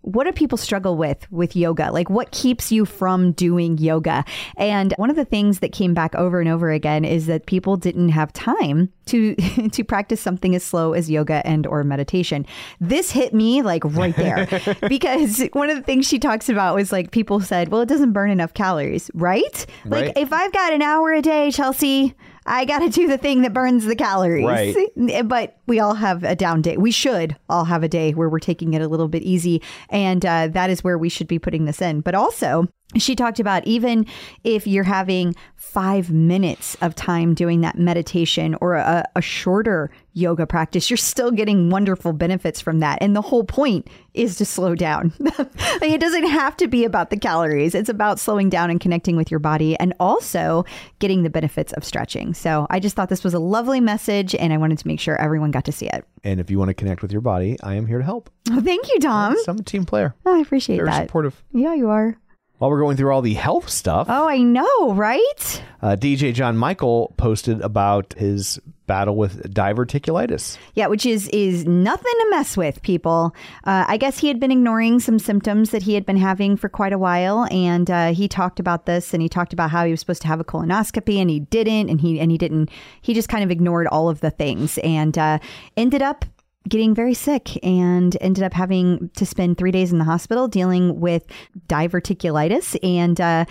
what do people struggle with with yoga? Like what keeps you from doing yoga? And one of the things that came back over and over again is that people didn't have time to [laughs] to practice something as slow as yoga and or meditation. This hit me like right there [laughs] because one of the things she talks about was like people said, "Well, it doesn't burn enough calories," right? Like if I've got an hour a day, Chelsea, I got to do the thing that burns the calories. Right. [laughs] But we all have a down day. We should all have a day where we're taking it a little bit easy. And uh, that is where we should be putting this in. But also, she talked about even if you're having five minutes of time doing that meditation or a, a shorter yoga practice, you're still getting wonderful benefits from that. And the whole point is to slow down. [laughs] like it doesn't have to be about the calories, it's about slowing down and connecting with your body and also getting the benefits of stretching. So I just thought this was a lovely message and I wanted to make sure everyone got to see it. And if you want to connect with your body, I am here to help. Oh, thank you, Tom. So I'm a team player. Oh, I appreciate that. Very supportive. Yeah, you are. While we're going through all the health stuff, Oh, I know, right? uh, DJ John Michael posted about his battle with diverticulitis. Yeah, which is is nothing to mess with, people. Uh, I guess he had been ignoring some symptoms that he had been having for quite a while, and uh, he talked about this, and he talked about how he was supposed to have a colonoscopy, and he didn't, and he and he didn't. He just kind of ignored all of the things, and uh, ended up getting very sick and ended up having to spend three days in the hospital dealing with diverticulitis and uh,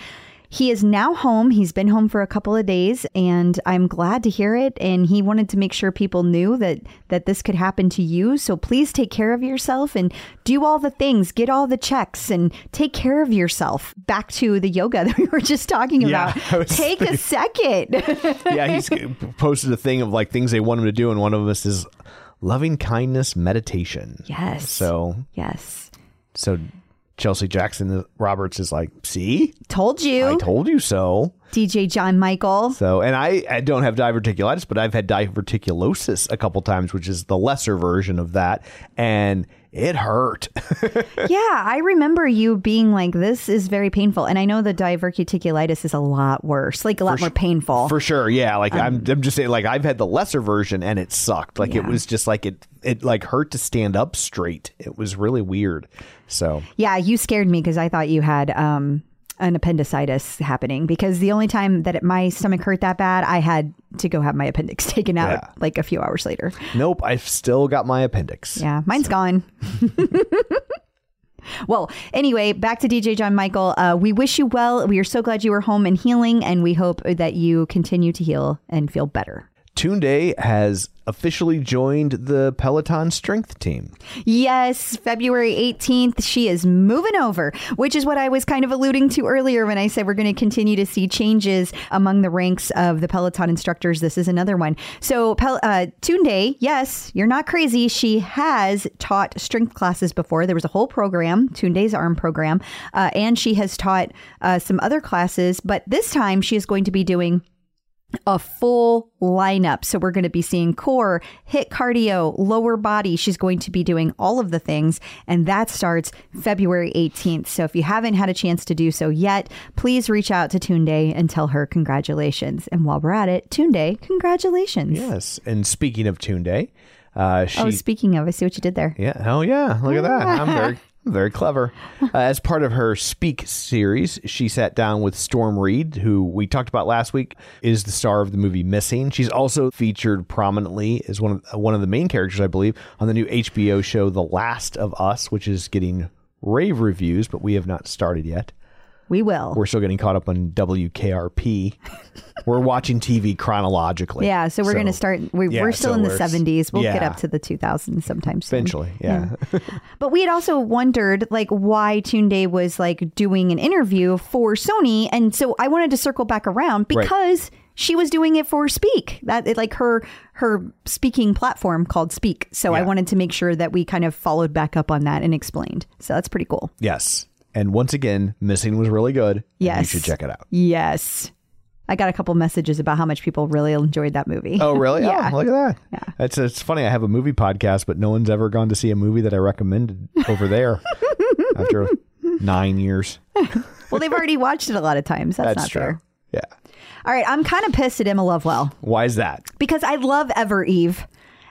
he is now home. He's been home for a couple of days, and I'm glad to hear it. And he wanted to make sure people knew that that this could happen to you. So please take care of yourself and do all the things, get all the checks, and take care of yourself. Back to the yoga [laughs] that we were just talking about. Take a second. [laughs] yeah, he's [laughs] posted a thing of like things they want him to do, and one of us is loving kindness meditation. yes. So, yes. so Chelsea Jackson Roberts is like, see, Told you, I told you so. DJ John Michael. So, and I, I don't have diverticulitis, but I've had diverticulosis a couple times, which is the lesser version of that, and it hurt. [laughs] yeah, I remember you being like, "This is very painful," and I know the diverticulitis is a lot worse, like a lot more painful. For sure, yeah. Like I'm, Um, I'm just saying, like I've had the lesser version, and it sucked. Like it was just like it, it like hurt to stand up straight. It was really weird. So yeah, you scared me because I thought you had um, an appendicitis happening. Because the only time that it, my stomach hurt that bad, I had to go have my appendix [laughs] taken out Yeah. like a few hours later. nope, I've still got my appendix. Yeah, mine's gone. [laughs] well, anyway, back to DJ John Michael. Uh, we wish you well. We are so glad you were home and healing, and we hope that you continue to heal and feel better. Tunde has officially joined the Peloton strength team. Yes, February 18th, she is moving over, which is what I was kind of alluding to earlier when I said we're going to continue to see changes among the ranks of the Peloton instructors. This is another one. So, Pel- uh, Tunde, yes, you're not crazy. She has taught strength classes before. There was a whole program, Tunde's ARM program, uh, and she has taught uh, some other classes, but this time she is going to be doing a full lineup. So we're going to be seeing core, hit cardio, lower body. She's going to be doing all of the things. And that starts February 18th. So if you haven't had a chance to do so yet, please reach out to Tunde and tell her congratulations. And while we're at it, Tunde, congratulations. Yes, and speaking of Tunde, uh, she Oh, speaking of, I see what you did there. Yeah. Oh, yeah. Look at that. I'm very, I'm very clever. [laughs] Uh, as part of her Speak series, she sat down with Storm Reid, who we talked about last week, is the star of the movie Missing. She's also featured prominently as one of uh, one of the main characters, I believe, on the new HBO show The Last of Us, which is getting rave reviews, but we have not started yet. We will. We're still getting caught up on WKRP. [laughs] We're watching TV chronologically. yeah, so we're going to start. We, yeah, we're still so in the 70s. We'll get up to the 2000s sometime soon. Eventually, yeah. [laughs] But we had also wondered like why Tunde was like doing an interview for Sony, and so I wanted to circle back around Right. because she was doing it for Speak, that it, like her her speaking platform called Speak. So I wanted to make sure that we kind of followed back up on that and explained. So that's pretty cool. yes. And once again, Missing was really good. Yes. You should check it out. Yes. I got a couple messages about how much people really enjoyed that movie. Oh, really? [laughs] Oh, yeah. Oh, look at that. Yeah. It's it's funny. I have a movie podcast, but no one's ever gone to see a movie that I recommended over there [laughs] after nine years. Well, they've already watched it a lot of times. That's, That's not true. fair. Yeah. All right, I'm kind of pissed at Emma Lovewell. Why is that? because I love Ever Eve.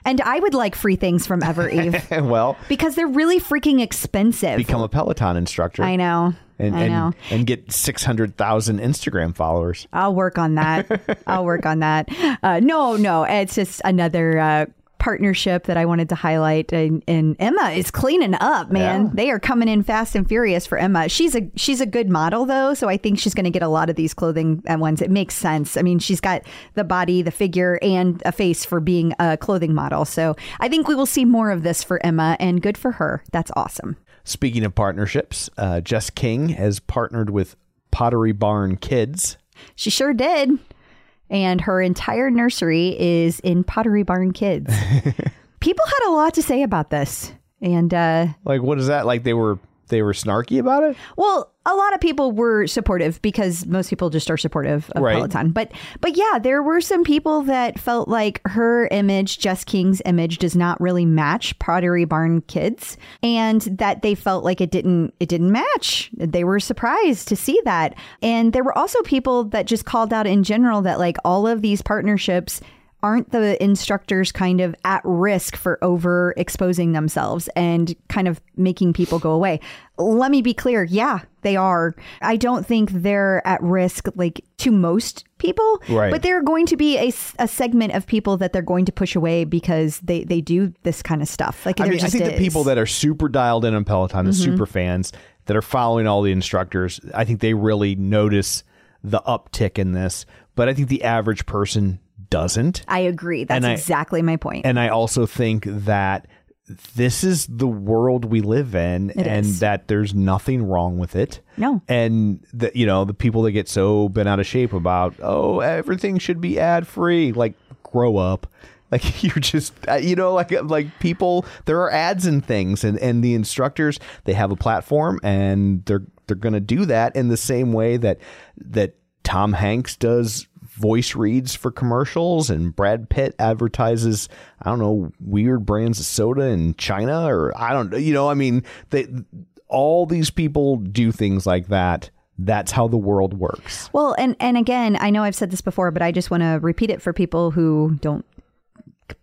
And I would like free things from Ever Eve. [laughs] Well, because they're really freaking expensive. become a Peloton instructor. I know. And, I and, know. and get 600,000 Instagram followers. I'll work on that. [laughs] I'll work on that. Uh, no, no, it's just another uh, partnership that I wanted to highlight. And, and Emma is cleaning up, man. Yeah. They are coming in fast and furious for Emma. She's a she's a good model though, so I think she's going to get a lot of these clothing at once. It makes sense. I mean, she's got the body, the figure, and a face for being a clothing model. So I think we will see more of this for Emma, and good for her. That's awesome. Speaking of partnerships, uh, Jess King has partnered with Pottery Barn Kids. She sure did. And her entire nursery is in Pottery Barn Kids. [laughs] People had a lot to say about this. And uh, Like, what is that? Like they were they were snarky about it? well, a lot of people were supportive because most people just are supportive of Right. Peloton. But but yeah, there were some people that felt like her image, Jess King's image, does not really match Pottery Barn Kids, and that they felt like it didn't it didn't match. They were surprised to see that, and there were also people that just called out in general that like all of these partnerships aren't the instructors kind of at risk for over exposing themselves and kind of making people go away? Let me be clear. Yeah, they are. I don't think they're at risk like to most people, Right. but there are going to be a, a segment of people that they're going to push away because they, they do this kind of stuff. Like I mean, I think the is. Mm-hmm. people that are super dialed in on Peloton, the super fans that are following all the instructors, I think they really notice the uptick in this. But I think the average person doesn't. I agree. That's I- exactly my point. And I also think that this is the world we live in and is. that there's nothing wrong with it. No. And that you know, the people that get so bent out of shape about, "Oh, everything should be ad-free." Like grow up. [laughs] Like [laughs] you're just uh, you know like like people there are ads and things and and the instructors they have a platform and they're they're going to do that in the same way that that Tom Hanks does voice reads for commercials and Brad Pitt advertises I don't know weird brands of soda in China or I don't you know I mean they all these people do things like that. That's how the world works. Well, and and again, I know I've said this before, but I just want to repeat it for people who don't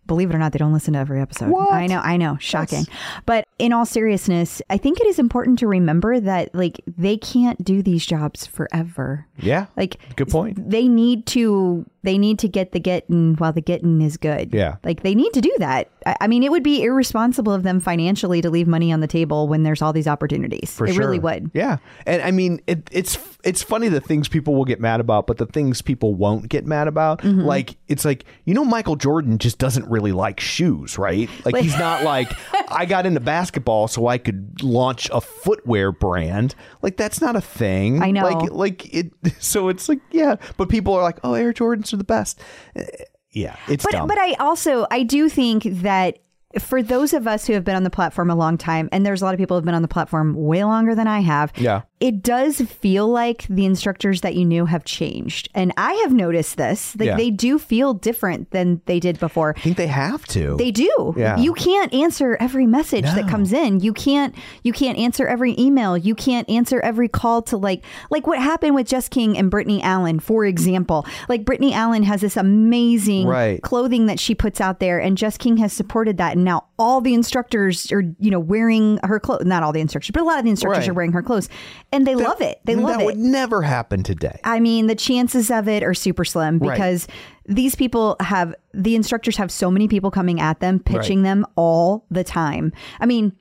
believe it or not, they don't listen to every episode. What? I know, I know, shocking. But in all seriousness, I think it is important to remember that like they can't do these jobs forever. yeah Like good point they need to they need to get the getting while the getting is good. Yeah. Like they need to do that. I, I mean, it would be irresponsible of them financially to leave money on the table when there's all these opportunities. For it sure. really would. Yeah, and I mean, it, it's it's funny the things people will get mad about, but the things people won't get mad about, Mm-hmm. like it's like you know, Michael Jordan just doesn't really like shoes, right? Like he's not like I got into basketball so I could launch a footwear brand. Like that's not a thing. I know. Like like it. [laughs] So it's like yeah, but people are like, oh, Air Jordans are the best. Eh, Yeah, it's but dumb. but I also I do think that for those of us who have been on the platform a long time, and there's a lot of people who have been on the platform way longer than I have. Yeah. It does feel like the instructors that you knew have changed. And I have noticed this. Like Yeah. they do feel different than they did before. I think they have to. They do. Yeah. You can't answer every message that comes in. You can't you can't answer every email. You can't answer every call to like like what happened with Jess King and Brittany Allen, for example. Like Brittany Allen has this amazing Right. clothing that she puts out there and Jess King has supported that and now all the instructors are, you know, wearing her clothes. Not all the instructors, but a lot of the instructors Right. are wearing her clothes. And they love it. They love it. that it. would never happen today. I mean, the chances of it are super slim Right. because these people have the instructors have so many people coming at them, pitching Right. them all the time. I mean,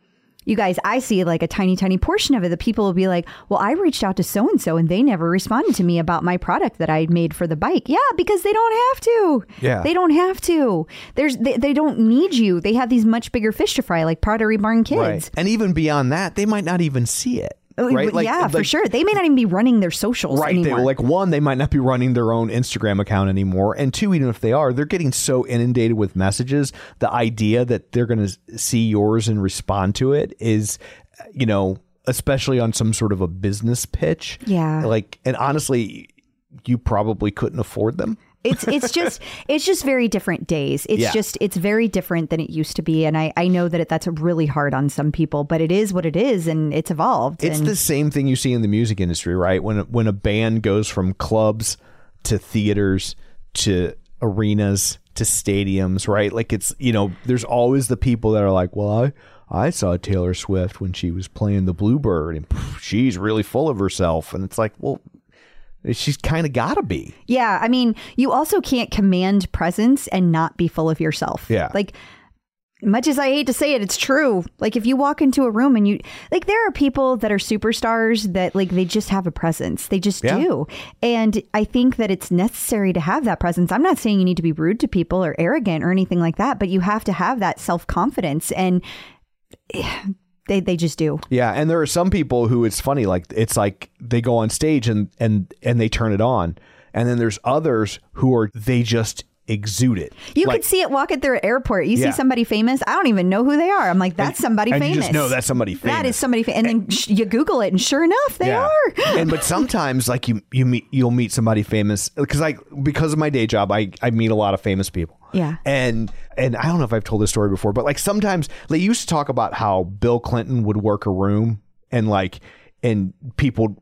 you guys, I see like a tiny, tiny portion of it. The people will be like, "Well, I reached out to so and so, and they never responded to me about my product that I made for the bike." Yeah, because they don't have to. Yeah. they don't have to. There's they, they don't need you. They have these much bigger fish to fry, like Pottery Barn Kids. Right. And even beyond that, they might not even see it. Oh, Right? Like- yeah, for sure. They may not even be running their socials Right. They, like one, they might not be running their own Instagram account anymore. And two, even if they are, they're getting so inundated with messages. The idea that they're going to see yours and respond to it is, you know, especially on some sort of a business pitch. Yeah. Like, and honestly, you probably couldn't afford them. It's it's just [laughs] it's just very different days. It's Yeah. just it's very different than it used to be, and I I know that it, that's really hard on some people, but it is what it is, and it's evolved. It's and the same thing you see in the music industry, right? When when a band goes from clubs to theaters to arenas to stadiums, right? Like it's you know, there's always the people that are like, well, I I saw Taylor Swift when she was playing the Bluebird, and she's really full of herself, and it's like, well, she's kind of got to be. Yeah, I mean, you also can't command presence and not be full of yourself. Yeah. Like much as I hate to say it, it's true. Like if you walk into a room and you like there are people that are superstars that like they just have a presence. They just Yeah. do. And I think that it's necessary to have that presence. I'm not saying you need to be rude to people or arrogant or anything like that, but you have to have that self-confidence and eh, they they just do. Yeah, and there are some people who it's funny, like it's like they go on stage and and and they turn it on, and then there's others who are they just exude it. You like, could see it walking through an airport. You Yeah. see somebody famous. I don't even know who they are. I'm like, that's somebody and you famous. just know that's somebody famous. That is somebody famous. And then sh- you Google it, and sure enough, they are. [laughs] and but sometimes like you you meet you'll meet somebody famous because like because of my day job I I meet a lot of famous people. Yeah. And and I don't know if I've told this story before, but like sometimes they used to talk about how Bill Clinton would work a room and like and people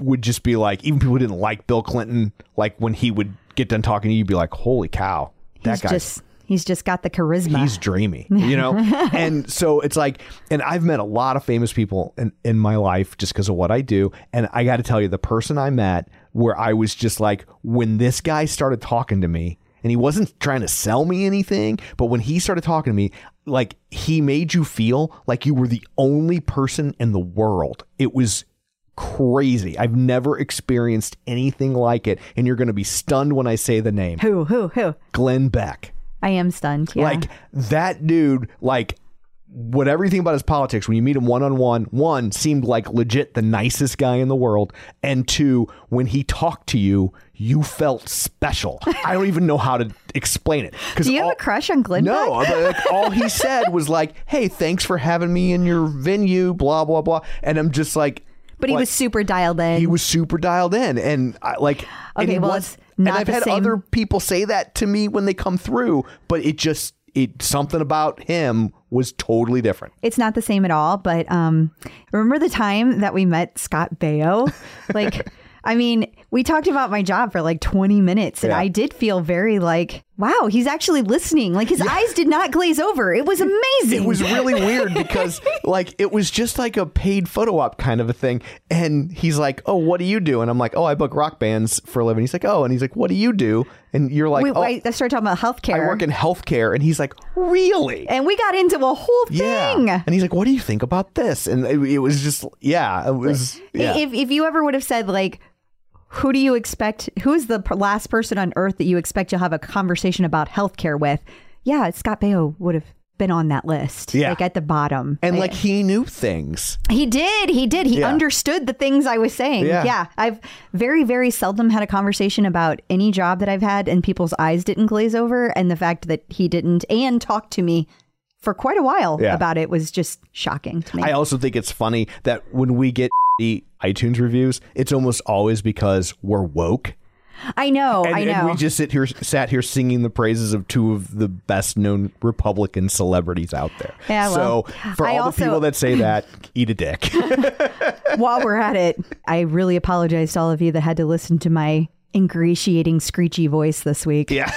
would just be like even people who didn't like Bill Clinton like when he would get done talking to you you'd be like holy cow that guy just he's just got the charisma. he's dreamy you know? [laughs] And so it's like and i've met a lot of famous people in, in my life just because of what i do. And i got to tell you the person i met where i was just like when this guy started talking to me and he wasn't trying to sell me anything but when he started talking to me like he made you feel like you were the only person in the world. It was crazy i've never experienced anything like it and you're going to be stunned when i say the name who who who? glenn beck I am stunned. Yeah. like that dude, like whatever you think about his politics, when you meet him one on one, one seemed like legit the nicest guy in the world, and two, when he talked to you, you felt special. I don't even know how to explain it. do you have a crush on Glenn? No, like all he said was like, "Hey, thanks for having me in your venue." Blah blah blah, and I'm just like. But he like, was super dialed in. he was super dialed in and I, like and Okay, he well, was- it's not and I've had same- other people say that to me when they come through but it just it something about him was totally different It's not the same at all. But um, remember the time that we met Scott Baio? [laughs] Like, I mean, we talked about my job for like 20 minutes, and Yeah. I did feel very like, wow, he's actually listening. Like his eyes did not glaze over. It was amazing. it was really [laughs] weird because like it was just like a paid photo op kind of a thing and he's like oh what do you do and i'm like oh i book rock bands for a living he's like oh and he's like what do you do and you're like we, oh I started talking about healthcare. i work in healthcare and he's like really and we got into a whole yeah thing. and he's like what do you think about this and it, it was just yeah it was yeah. If if you ever would have said like, who do you expect? Who is the last person on earth that you expect you'll have a conversation about healthcare with? Yeah, Scott Baio would have been on that list. Yeah. like at the bottom. and I- like he knew things he did, he did, he Yeah. understood the things I was saying. Yeah. yeah, I've very very seldom had a conversation about any job that I've had and people's eyes didn't glaze over, and the fact that he didn't and talked to me for quite a while Yeah. about it was just shocking to me. I also think it's funny that when we get [laughs] iTunes reviews, it's almost always because we're woke. I know, And, I know. and we just sit here, sat here singing the praises of two of the best known Republican celebrities out there. Yeah, well, so for all also- the people that say that, [laughs] eat a dick. [laughs] While we're at it, I really apologize to all of you that had to listen to my ingratiating, screechy voice this week. yeah. [laughs]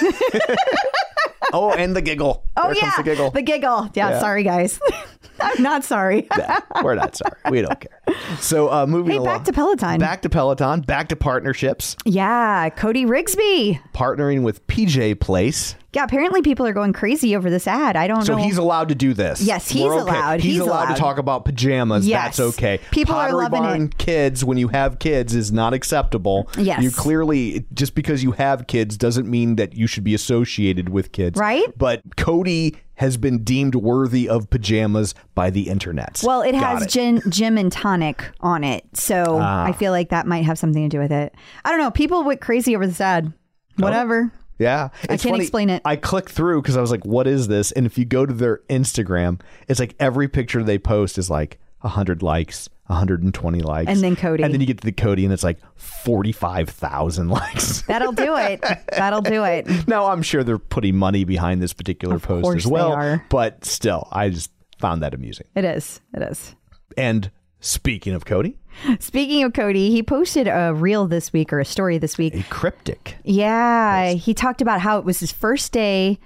oh, and the giggle. [laughs] Oh there yeah, comes the giggle. The giggle. Yeah, Yeah. sorry guys. [laughs] I'm not sorry. [laughs] We're not sorry. We don't care. So uh, moving Hey, along. back to Peloton. Back to Peloton. Back to partnerships. yeah, Cody Rigsby. Partnering with PJ Place. Yeah, apparently people are going crazy over this ad. I don't So know. So he's allowed to do this. Yes, he's okay. allowed. He's, He's allowed, allowed. to talk about pajamas. Yes. That's okay. People are loving barn it. kids when you have kids is not acceptable. Yes. You clearly just because you have kids doesn't mean that you should be associated with kids. Right? But Cody has been deemed worthy of pajamas by the internet. well, it Got has gin, gym and tonic on it, so Ah. I feel like that might have something to do with it. I don't know. People went crazy over this ad. Whatever. Yeah, I can't funny. explain it. I clicked through because I was like, "What is this?" And if you go to their Instagram, it's like every picture they post is like hundred likes, 120 likes, And then Cody. and then you get to the Cody, and it's like forty-five thousand [laughs] likes. That'll do it. That'll do it. now I'm sure they're putting money behind this particular Of post as well, but still, I just found that amusing. It is. It is. And Speaking of Cody, Speaking of Cody, he posted a reel this week or a story this week. a cryptic. Yeah, he talked about how it was his first day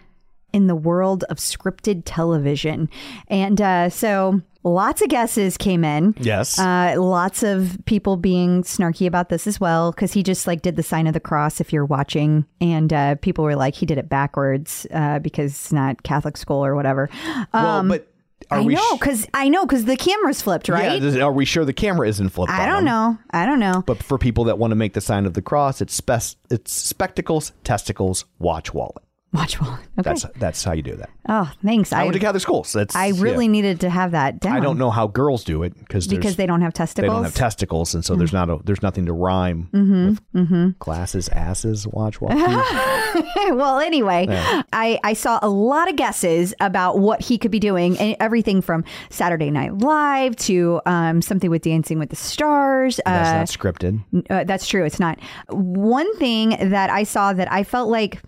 in the world of scripted television. And uh, so lots of guesses came in. Yes. Uh, lots of people being snarky about this as well because he just like did the sign of the cross if you're watching, and uh, people were like he did it backwards uh, because it's not Catholic school or whatever. well, but are I we? know sh- because I know because the camera's flipped, right? does- are we sure the camera isn't flipped? I don't know. I don't know. But for people that want to make the sign of the cross, it's spec- it's spectacles, testicles, watch wallet. Watch well. [laughs] Okay. That's that's how you do that. oh, thanks. I I went to Catholic schools. That's I really yeah. needed to have that down. I don't know how girls do it because because they don't have testicles. they don't have testicles, and so there's not a there's nothing to rhyme Mm-hmm, with glasses, asses, watch, [laughs] well, anyway, I, I saw a lot of guesses about what he could be doing, and everything from Saturday Night Live to um, something with Dancing with the Stars. That's Uh, not scripted. uh, that's true. It's not. One thing that I saw that I felt like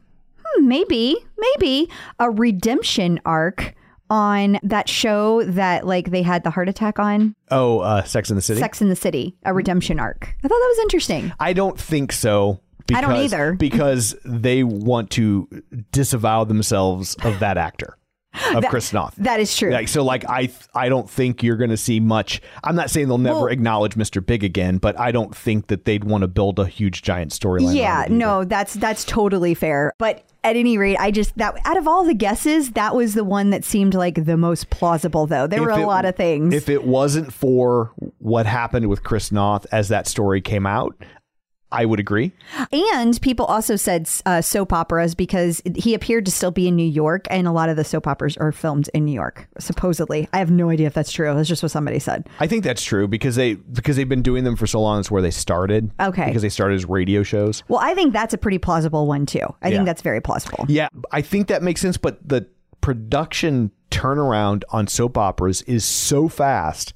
hmm, maybe, maybe a redemption arc on that show that like they had the heart attack on Oh, uh, Sex in the City. Sex in the City, a redemption arc. I thought that was interesting. I don't think so. Because, I don't either. [laughs] because they want to disavow themselves of that actor, of [laughs] Chris Noth. That is true. Like so, like I, I don't think you're going to see much. I'm not saying they'll never Well- acknowledge Mr. Big again, but I don't think that they'd want to build a huge giant storyline. Yeah, around it either. no, that's that's totally fair. But at any rate, I just that out of all the guesses, that was the one that seemed like the most plausible. Though there If were a it- lot of things. If it wasn't for what happened with Chris Noth as that story came out, I would agree. and people also said uh, soap operas because he appeared to still be in New York, and a lot of the soap operas are filmed in New York. Supposedly, I have no idea if that's true. That's just what somebody said. I think that's true because they because they've been doing them for so long. It's where they started. Okay. Because they started as radio shows. Well, I think that's a pretty plausible one too. I Yeah. think that's very plausible. Yeah, I think that makes sense. But the production turnaround on soap operas is so fast.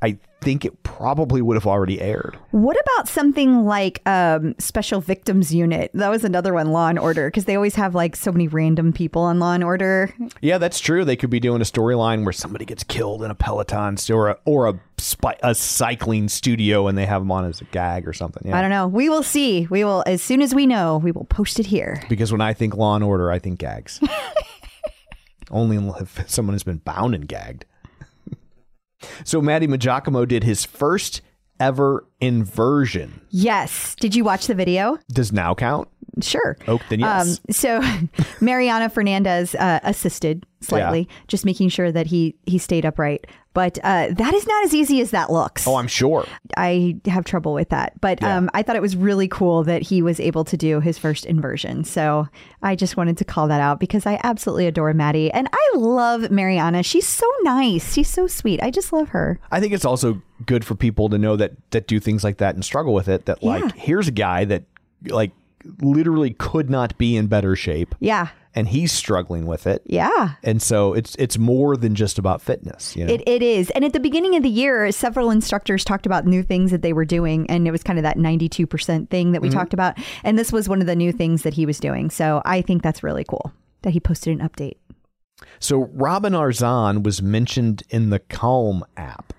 I think it probably would have already aired. What about something like um, Special Victims Unit? That was another one, Law and Order, because they always have like so many random people on Law and Order. Yeah, that's true. They could be doing a storyline where somebody gets killed in a Peloton or a, or a, a cycling studio and they have them on as a gag or something. Yeah. I don't know. We will see. We will, as soon as we know, we will post it here. Because when I think Law and Order, I think gags. [laughs] Only if someone has been bound and gagged. So Matty Maggiacomo did his first ever inversion. Yes. Did you watch the video? Does now count? Sure. Oh, then yes. Um, so [laughs] Mariana Fernandez uh, assisted slightly, Yeah. just making sure that he he stayed upright. But uh, that is not as easy as that looks. oh, I'm sure. I have trouble with that. But Yeah. um, I thought it was really cool that he was able to do his first inversion. So I just wanted to call that out because I absolutely adore Matty. And I love Mariana. She's so nice. She's so sweet. I just love her. I think it's also good for people to know that that do things like that and struggle with it. That like, here's a guy that like literally could not be in better shape, Yeah. And he's struggling with it. Yeah. And so it's it's more than just about fitness. You know? It, it is. And at the beginning of the year, several instructors talked about new things that they were doing. And it was kind of that 92% thing that we mm-hmm. talked about. And this was one of the new things that he was doing. So I think that's really cool that he posted an update. So Robin Arzon was mentioned in the Calm app.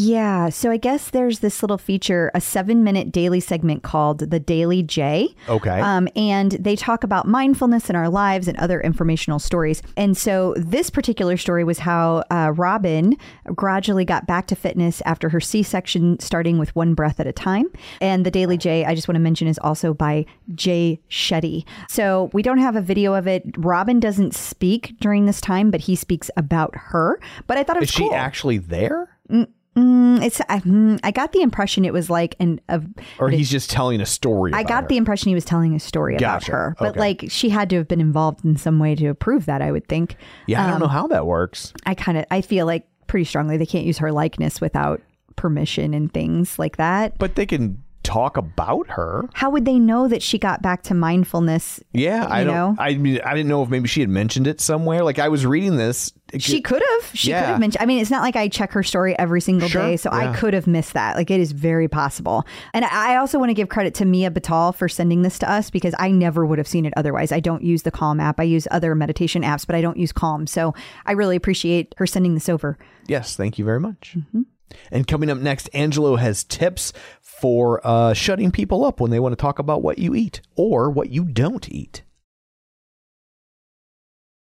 Yeah. So I guess there's this little feature, a seven minute daily segment called the Daily Jay. Okay. Um, and they talk about mindfulness in our lives and other informational stories. And so this particular story was how uh, Robin gradually got back to fitness after her C section, starting with one breath at a time. And the Daily Jay, I just want to mention, is also by Jay Shetty. So we don't have a video of it. Robin doesn't speak during this time, but he speaks about her. But I thought it was Is she actually there? Mm, it's I, mm, I got the impression it was like an of Or he's just telling a story? I got her? the impression he was telling a story about her, but Okay. like she had to have been involved in some way to approve that. I would think. Yeah, I um, don't know how that works. I kind of I feel like pretty strongly they can't use her likeness without permission and things like that. But they can talk about her. How would they know that she got back to mindfulness? Yeah, I don't. know? I mean, I didn't know if maybe she had mentioned it somewhere. Like I was reading this. She could have. She Yeah. could have mentioned. I mean, it's not like I check her story every single Sure, day, so yeah. I could have missed that. Like it is very possible. And I also want to give credit to Mia Batal for sending this to us because I never would have seen it otherwise. I don't use the Calm app. I use other meditation apps, but I don't use Calm. So I really appreciate her sending this over. Yes, thank you very much. Mm-hmm. And coming up next, Angelo has tips for uh, shutting people up when they want to talk about what you eat or what you don't eat.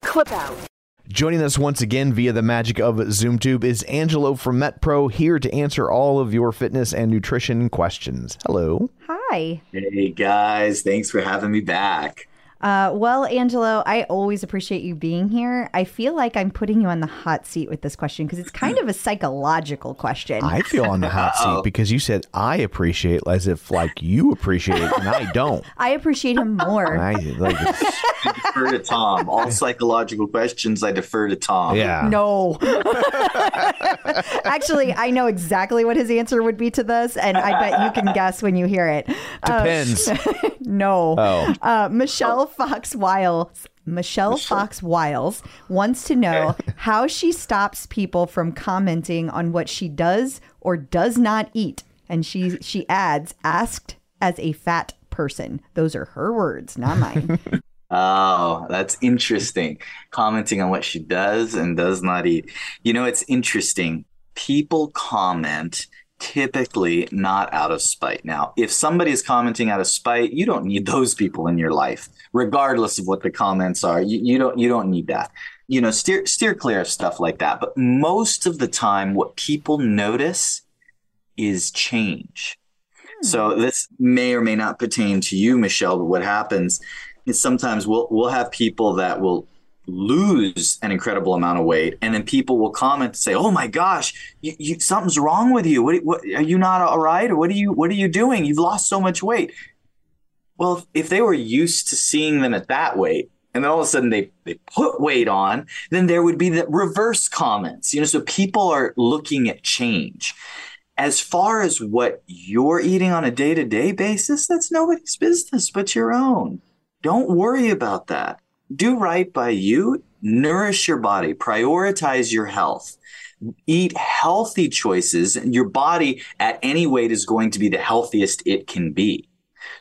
Clip out. Joining us once again via the magic of ZoomTube is Angelo from MetPro here to answer all of your fitness and nutrition questions. Hello. Hi. Hey guys, thanks for having me back. Uh, well, Angelo, I always appreciate you being here. I feel like I'm putting you on the hot seat with this question because it's kind of a psychological question. I feel on the hot seat because you said I appreciate as if like you appreciate it and I don't. [laughs] I appreciate him more. I like I defer to Tom. All psychological questions, I defer to Tom. yeah. No. [laughs] Actually, I know exactly what his answer would be to this, and I bet you can guess when you hear it. Uh, Depends. [laughs] no. Oh. Uh, Michelle Fox Wiles. Michelle Fox Wiles wants to know [laughs] how she stops people from commenting on what she does or does not eat. And she she adds, asked as a fat person. Those are her words, not mine. [laughs] Oh, that's interesting. Commenting on what she does and does not eat. You know, it's interesting. People comment typically not out of spite. Now, if somebody is commenting out of spite, you don't need those people in your life, regardless of what the comments are. You, you don't you don't need that. You know, steer steer clear of stuff like that. But most of the time, what people notice is change. Hmm. So this may or may not pertain to you, Michelle, but what happens is sometimes we'll we'll have people that will lose an incredible amount of weight, and then people will comment and say, "Oh my gosh, you, you, something's wrong with you. What, what are you not all right? Or what are you what are you doing? You've lost so much weight." Well, if, they were used to seeing them at that weight, and then all of a sudden they they put weight on, then there would be the reverse comments. You know, so people are looking at change. As far as what you're eating on a day to day basis, that's nobody's business but your own. Don't worry about that. Do right by you, nourish your body, prioritize your health. Eat healthy choices, and your body at any weight is going to be the healthiest it can be.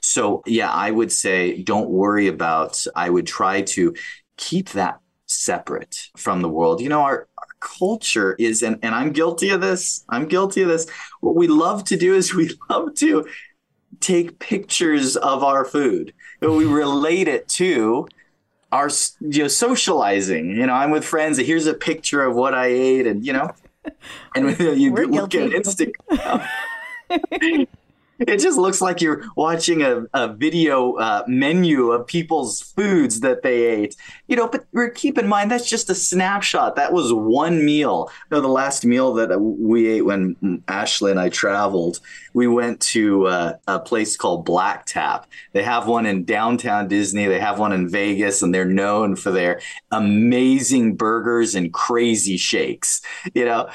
So, yeah, I would say don't worry about, I would try to keep that separate from the world. You know, our, our culture is, and, and I'm guilty of this, I'm guilty of this. What we love to do is [laughs] we love to take pictures of our food. We relate it to our you know socializing. You know, I'm with friends. And here's a picture of what I ate, and you know, and [laughs] you We're look at. Instagram. [laughs] [laughs] It just looks like you're watching a, a video uh, menu of people's foods that they ate. You know, but keep in mind that's just a snapshot. That was one meal. You know, the last meal that we ate when Ashley and I traveled, we went to uh, a place called Black Tap. They have one in downtown Disney. They have one in Vegas, and they're known for their amazing burgers and crazy shakes. You know.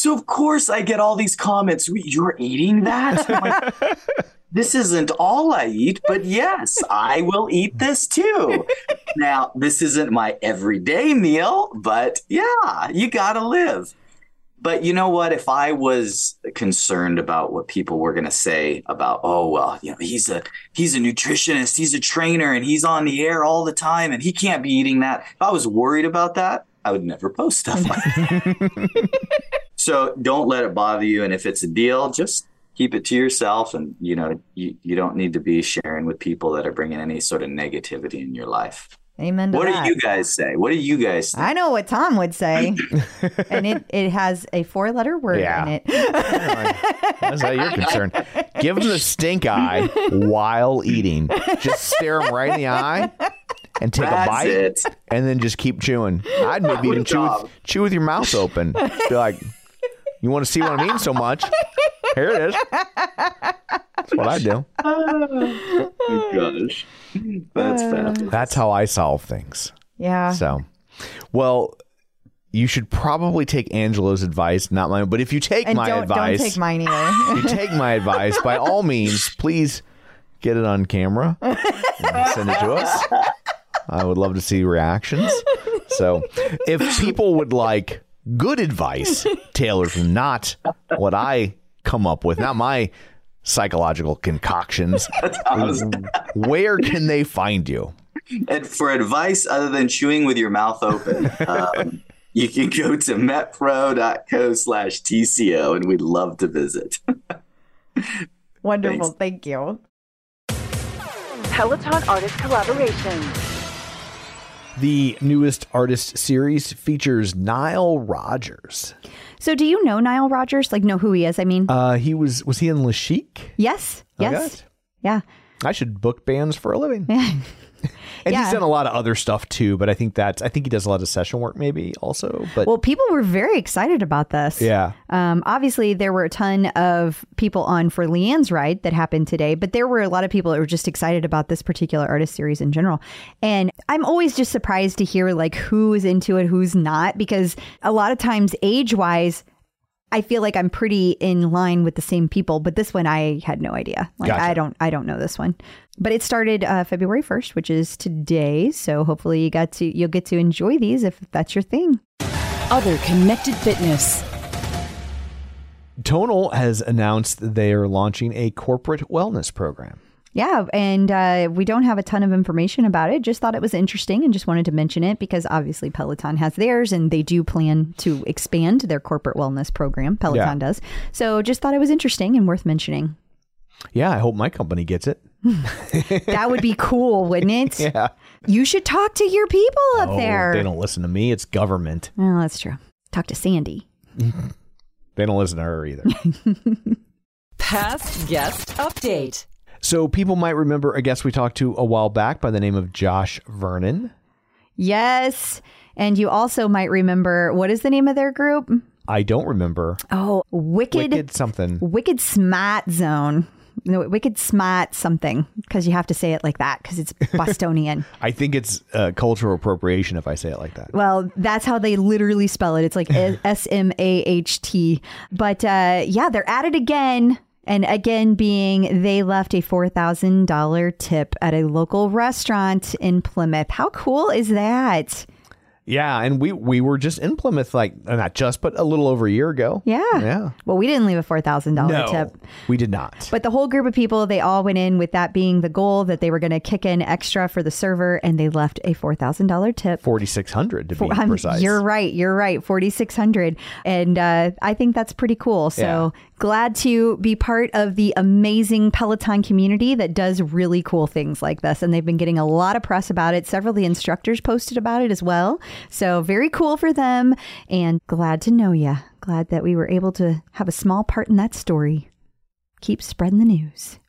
So of course I get all these comments. You're eating that? I'm like, [laughs] this isn't all I eat, but yes, I will eat this too. Now, this isn't my everyday meal, but yeah, you gotta live. But you know what? If I was concerned about what people were going to say about, oh well, you know, he's a he's a nutritionist, he's a trainer, and he's on the air all the time, and he can't be eating that. If I was worried about that, I would never post stuff like that. [laughs] so don't let it bother you, and if it's a deal, just keep it to yourself, and you know, you you don't need to be sharing with people that are bringing any sort of negativity in your life. Amen to What that. do you guys say? What do you guys think? I know what Tom would say, [laughs] and it, it has a four letter word Yeah. in it. [laughs] That's how you're concerned. Give him the stink eye while eating. Just stare him right in the eye and take a bite, it. and then just keep chewing. I'd maybe [laughs] even chew with, chew with your mouth open. Be like, "You want to see what I mean so much? Here it is." That's what I do. [laughs] Oh, gosh. That's uh, fabulous. That's how I solve things. Yeah. So, well, you should probably take Angelo's advice, not mine. But if you take and my don't advice, don't take mine either. if you take my advice, by all means, please get it on camera and send it to us. [laughs] I would love to see reactions. So, if people would like good advice tailored from not what I come up with, not my psychological concoctions, where can they find you? And for advice other than chewing with your mouth open, um, you can go to metpro.co slash TCO and we'd love to visit. Wonderful. Thanks. Thank you. Peloton artist collaboration. The newest artist series features Nile Rodgers. So, do you know Nile Rodgers? Like, know who he is? I mean, Uh, he was was he in Le Chic? yes, Okay. yes, yeah. I should book bands for a living. [laughs] and Yeah. he's done a lot of other stuff too, but I think that's I think he does a lot of session work maybe also. But Well, people were very excited about this. yeah. Um, obviously, there were a ton of people on for Leanne's ride that happened today, but there were a lot of people that were just excited about this particular artist series in general. And I'm always just surprised to hear like who is into it, who's not, because a lot of times, age wise, I feel like I'm pretty in line with the same people, but this one I had no idea. Like Gotcha. I don't, I don't know this one. But it started uh, February 1st, which is today. So hopefully you got to, you'll get to enjoy these if that's your thing. Other connected fitness. Tonal has announced they are launching a corporate wellness program. Yeah, and uh, we don't have a ton of information about it. Just thought it was interesting and just wanted to mention it because obviously Peloton has theirs and they do plan to expand their corporate wellness program. Peloton Yeah. does. So just thought it was interesting and worth mentioning. Yeah, I hope my company gets it. [laughs] That would be cool, wouldn't it? [laughs] Yeah. You should talk to your people up Oh, there. they don't listen to me. It's government. Oh, that's true. Talk to Sandy. [laughs] They don't listen to her either. Past guest update. So people might remember a guest we talked to a while back by the name of Josh Vernon. Yes. And you also might remember what is the name of their group? I don't remember. Oh, Wicked Wicked something. Wicked Smart Zone. No, Wicked Smart something because you have to say it like that because it's [laughs] Bostonian. I think it's uh, cultural appropriation if I say it like that. well, that's how they literally spell it. It's like [laughs] S M A H T. But uh, yeah, they're at it again. And again, being they left a $4,000 tip at a local restaurant in Plymouth. How cool is that? Yeah, and we we were just in Plymouth, like uh, not just, but a little over a year ago. Yeah. Yeah. Well, we didn't leave a $4,000 No, tip. we did not. But the whole group of people, they all went in with that being the goal that they were going to kick in extra for the server, and they left a four thousand dollar tip. Forty six hundred to be Um, precise. You're right. You're right. Forty six hundred, and uh, I think that's pretty cool. So glad to be part of the amazing Peloton community that does really cool things like this, and they've been getting a lot of press about it. Several of the instructors posted about it as well. So very cool for them, and glad to know you. Glad that we were able to have a small part in that story. Keep spreading the news.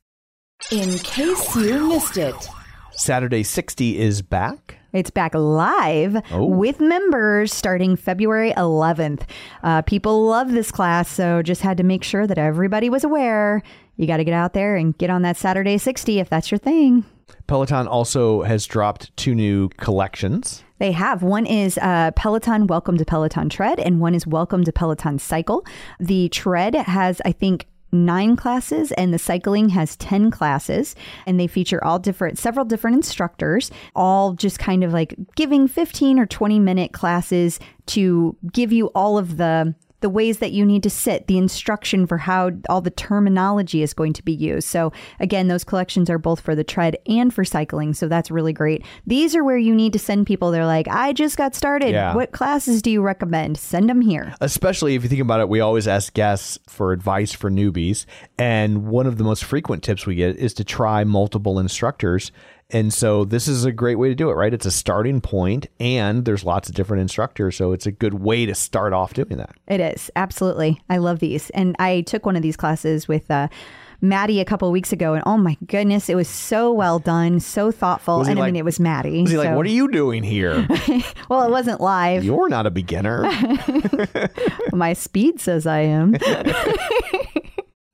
In case you missed it. Saturday sixty is back. It's back live Oh. with members starting February 11th. Uh, people love this class, so just had to make sure that everybody was aware. You got to get out there and get on that Saturday 60 if that's your thing. Peloton also has dropped two new collections. They have. One is uh, Peloton Welcome to Peloton Tread, and one is Welcome to Peloton Cycle. The Tread has, I think, nine classes and the cycling has 10 classes and they feature all different several different instructors all just kind of like giving 15 or 20 minute classes to give you all of the the ways that you need to sit, the instruction for how all the terminology is going to be used. So, again, those collections are both for the tread and for cycling. So, that's really great. These are where you need to send people. They're like, I just got started. Yeah. What classes do you recommend? Send them here. Especially if you think about it, we always ask guests for advice for newbies. And one of the most frequent tips we get is to try multiple instructors. And so this is a great way to do it, right? It's a starting point and there's lots of different instructors. So it's a good way to start off doing that. It is. Absolutely. I love these. And I took one of these classes with, uh, Matty a couple of weeks ago, and oh my goodness, it was so well done, so thoughtful. And I mean, it was Matty. Was he like, what are you doing here? [laughs] Well, it wasn't live. You're not a beginner. [laughs] My speed says I am. [laughs]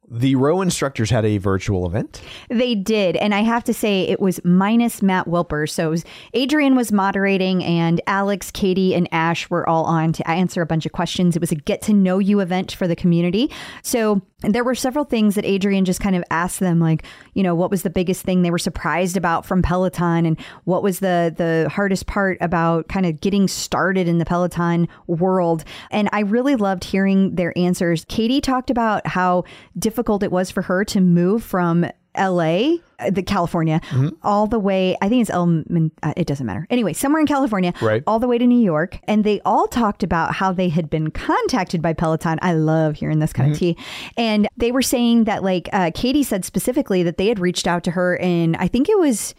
The row instructors had a virtual event. They did, and I have to say it was minus Matt Wilper. So was, Adrian was moderating, and Alex, Katie, and Ash were all on to answer a bunch of questions. It was a get to know you event for the community. So there were several things that Adrian just kind of asked them, like you know, what was the biggest thing they were surprised about from Peloton, and what was the the hardest part about kind of getting started in the Peloton world. And I really loved hearing their answers. Katie talked about how difficult it was for her to move from L.A., uh, the California, Mm-hmm. all the way. I think it's El. Uh, it doesn't matter. Anyway, somewhere in California, Right. all the way to New York, and they all talked about how they had been contacted by Peloton. I love hearing this kind of tea, and they were saying that like uh, Katie said specifically that they had reached out to her, and I think it was.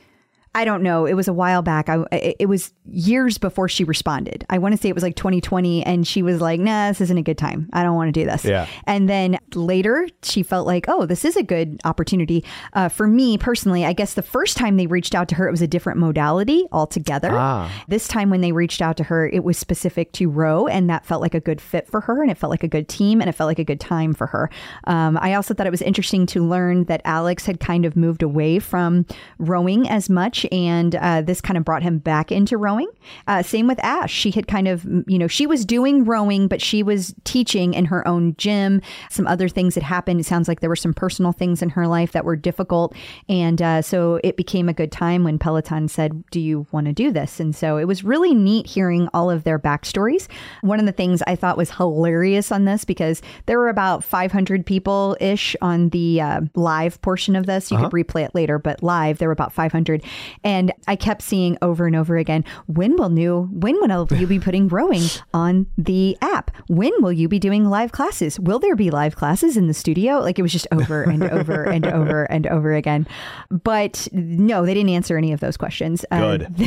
I don't know. It was a while back. I, it was years before she responded. I want to say it was like 2020, and she was like, "Nah, this isn't a good time. I don't want to do this." Yeah. And then later, she felt like, "Oh, this is a good opportunity." Uh, for me personally, I guess the first time they reached out to her, it was a different modality altogether. Ah. This time, when they reached out to her, it was specific to row, and that felt like a good fit for her, and it felt like a good team, and it felt like a good time for her. Um, I also thought it was interesting to learn that Alex had kind of moved away from rowing as much, and uh, this kind of brought him back into rowing. Uh, same with Ash. She had kind of, you know, she was doing rowing, but she was teaching in her own gym. Some other things had happened. It sounds like there were some personal things in her life that were difficult. And uh, so it became a good time when Peloton said, Do you want to do this? And so it was really neat hearing all of their backstories. One of the things I thought was hilarious on this because there were about 500 people ish on the uh, live portion of this. You could replay it later, but live, there were about 500. And I kept seeing over and over again, when will new, when will [laughs] you be putting rowing on the app? When will you be doing live classes? Will there be live classes in the studio? Like it was just over and over and [laughs] over and over again. But no, they didn't answer any of those questions. Uh, Good. [laughs]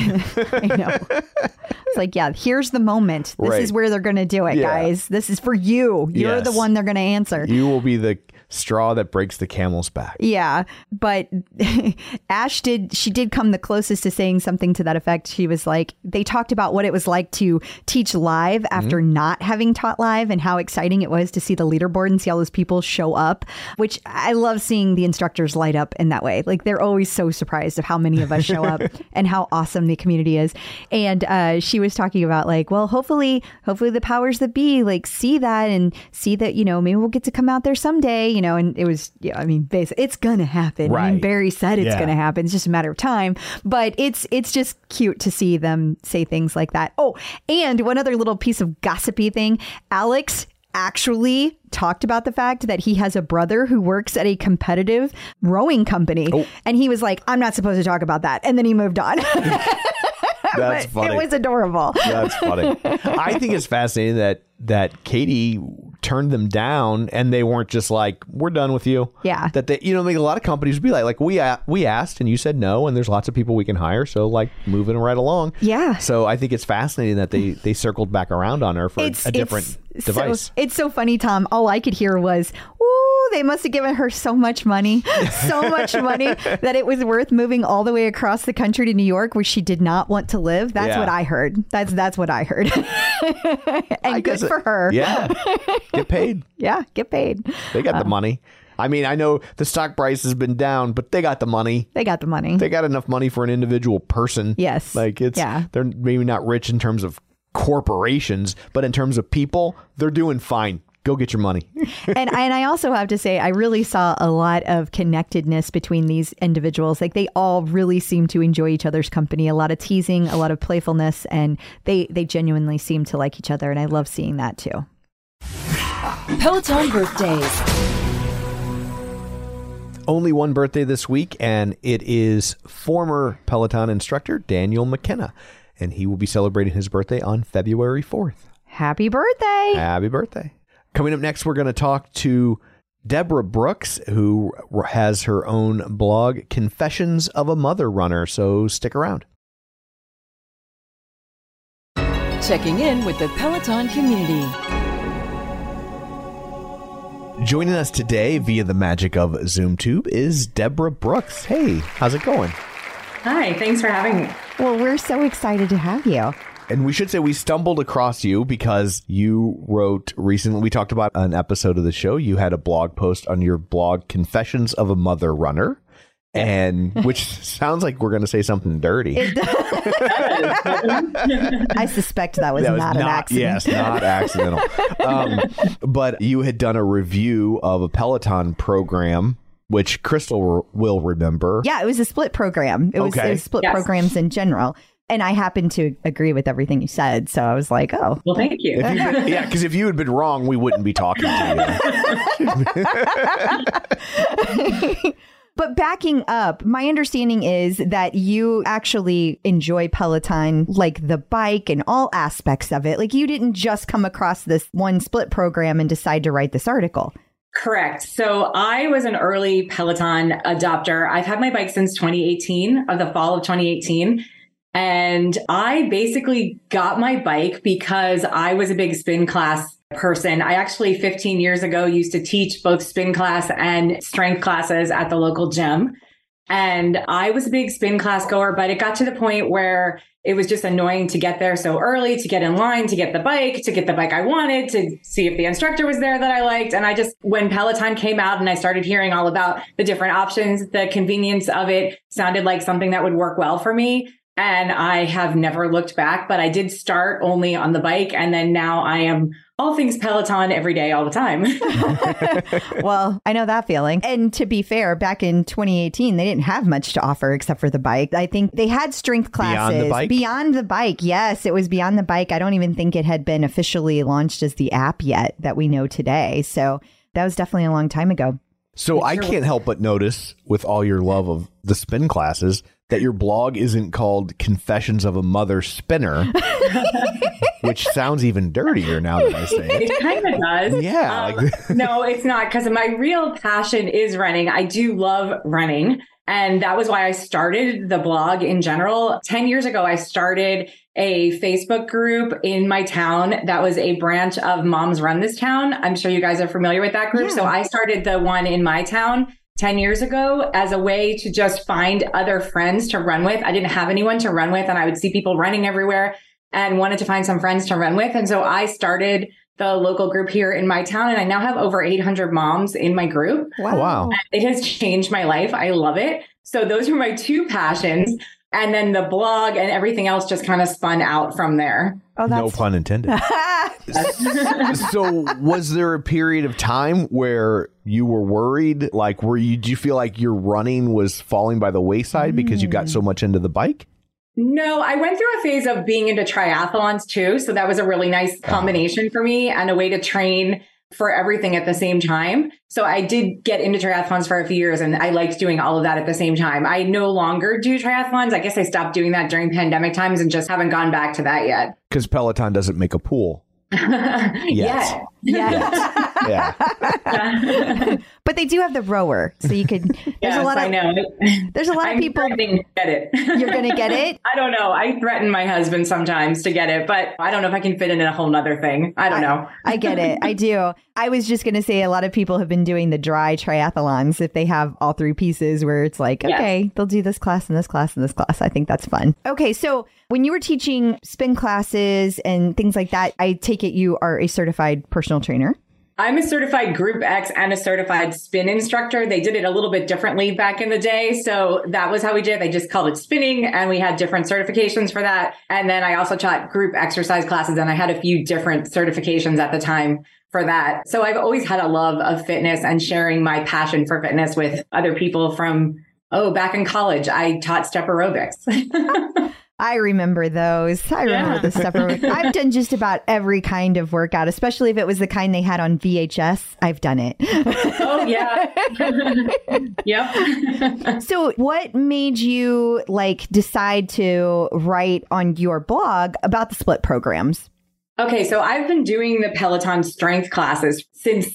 I know. It's like, yeah, here's the moment. This Right. is where they're going to do it, Yeah. guys. This is for you. You're Yes. the one they're going to answer. You will be the straw that breaks the camel's back. Yeah, but [laughs] Ash did. She did come the closest to saying something to that effect. She was like, they talked about what it was like to teach live after not having taught live, and how exciting it was to see the leaderboard and see all those people show up. Which I love seeing the instructors light up in that way. Like they're always so surprised of how many of us show up [laughs] and how awesome the community is. And uh, she was talking about like, well, hopefully, hopefully the powers that be like see that and see that you know maybe we'll get to come out there someday. You know, and it was yeah, I mean, basically, it's gonna happen. I mean, Barry said it's Yeah. gonna happen. It's just a matter of time. But it's it's just cute to see them say things like that. Oh, and one other little piece of gossipy thing, Alex actually talked about the fact that he has a brother who works at a competitive rowing company Oh. and he was like i'm not supposed to talk about that and then he moved on [laughs] [laughs] That's funny. it was adorable That's funny. [laughs] I think it's fascinating that that Katie turned them down and they weren't just like we're done with you. Yeah. That they you know like a lot of companies would be like like we we asked and you said no and there's lots of people we can hire so like moving right along. Yeah. So I think it's fascinating that they they circled back around on her for a different it's device. So, it's so funny, Tom. All I could hear was, "Ooh, they must have given her so much money, [laughs] so much money [laughs] that it was worth moving all the way across the country to New York, where she did not want to live." That's Yeah. what I heard. That's that's what I heard. [laughs] and good guess it- for her. Yeah. Get paid. yeah, get paid. They got Uh. the money. I mean, I know the stock price has been down, but they got the money. They got the money. They got enough money for an individual person. Yes. Like it's Yeah. they're maybe not rich in terms of corporations, but in terms of people, they're doing fine. Go get your money. [laughs] and and I also have to say I really saw a lot of connectedness between these individuals. Like they all really seem to enjoy each other's company. A lot of teasing, a lot of playfulness, and they they genuinely seem to like each other. And I love seeing that too. Peloton birthdays. Only one birthday this week, and it is former Peloton instructor Daniel McKenna. And he will be celebrating his birthday on February 4th. Happy birthday! Happy birthday. Coming up next, we're going to talk to Deborah Brooks, who has her own blog, Confessions of a Mother Runner. So stick around. Checking in with the Peloton community. Joining us today via the magic of ZoomTube is Deborah Brooks. Hey, how's it going? Hi, thanks for having me. Well, we're so excited to have you. And we should say we stumbled across you because you wrote recently. We talked about an episode of the show. You had a blog post on your blog, Confessions of a Mother Runner. And [laughs] which sounds like we're going to say something dirty. I suspect that was That was not an accident. Yes, not accidental. [laughs] um, but you had done a review of a Peloton program, which Crystal will remember. Yeah, it was a split program. It was, Okay. it was split Yes. programs in general. And I happen to agree with everything you said. So I was like, oh, Well, thank you. You'd been- yeah, because if you had been wrong, we wouldn't be talking to you. [laughs] But backing up, my understanding is that you actually enjoy Peloton, like the bike and all aspects of it. Like you didn't just come across this one split program and decide to write this article. Correct. So I was an early Peloton adopter. I've had my bike since 2018, of the fall of 2018. And I basically got my bike because I was a big spin class person. I actually 15 years ago used to teach both spin class and strength classes at the local gym. And I was a big spin class goer, but it got to the point where it was just annoying to get there so early, to get in line, to get the bike, to get the bike I wanted, to see if the instructor was there that I liked. And I just, when Peloton came out and I started hearing all about the different options, the convenience of it sounded like something that would work well for me. And I have never looked back, but I did start only on the bike. And then now I am all things Peloton every day, all the time. [laughs] [laughs] well, I know that feeling. And to be fair, back in 2018, they didn't have much to offer except for the bike. I think they had strength classes Beyond the bike? Beyond the bike. Yes, it was beyond the bike. I don't even think it had been officially launched as the app yet that we know today. So that was definitely a long time ago. So I can't help but notice, with all your love of the spin classes, that your blog isn't called Confessions of a Mother Spinner, [laughs] which sounds even dirtier now that I say it. it kind of does. Yeah, Um, like- [laughs] no, it's not because my real passion is running. I do love running. And that was why I started the blog in general. 10 years ago, I started a Facebook group in my town that was a branch of Moms Run This Town. I'm sure you guys are familiar with that group. So I started the one in my town 10 years ago as a way to just find other friends to run with. I didn't have anyone to run with, and I would see people running everywhere and wanted to find some friends to run with. And so I started the local group here in my town, and I now have over 800 moms in my group. Oh, wow. It has changed my life. I love it. So those are my two passions. And then the blog and everything else just kind of spun out from there. Oh, no pun intended. [laughs] so was there a period of time where you were worried like were you do you feel like your running was falling by the wayside because you got so mm. much into the bike No, I went through a phase of being into triathlons too. So that was a really nice ah. combination for me and a way to train for everything at the same time. So I did get into triathlons for a few years and I liked doing all of that at the same time. I no longer do triathlons. I guess I stopped doing that during pandemic times and just haven't gone back to that yet. [laughs] because peloton doesn't make a pool [laughs] Yet. [laughs] Yeah. yeah but they do have the rower. So you could, [laughs] there's Yes, a lot of, I know. there's a lot I'm of people. get it. [laughs] You're going to get it? I don't know. I threaten my husband sometimes to get it, but I don't know if I can fit in a whole nother thing. I don't know. I get it. I do. I was just going to say a lot of people have been doing the dry triathlons if they have all three pieces where it's like, okay, they'll do this class and this class and this class. I think that's fun. Okay. So when you were teaching spin classes and things like that, I take it you are a certified personal trainer. I'm a certified Group X and a certified spin instructor. They did it a little bit differently back in the day. So that was how we did it. They just called it spinning and we had different certifications for that. And then I also taught group exercise classes and I had a few different certifications at the time for that. So I've always had a love of fitness and sharing my passion for fitness with other people from, oh, back in college, I taught step aerobics. [laughs] I remember those. I remember Yeah. the stuff. I've done just about every kind of workout, especially if it was the kind they had on VHS. I've done it. oh, yeah. [laughs] yep. So, what made you like decide to write on your blog about the split programs? Okay, so I've been doing the Peloton strength classes since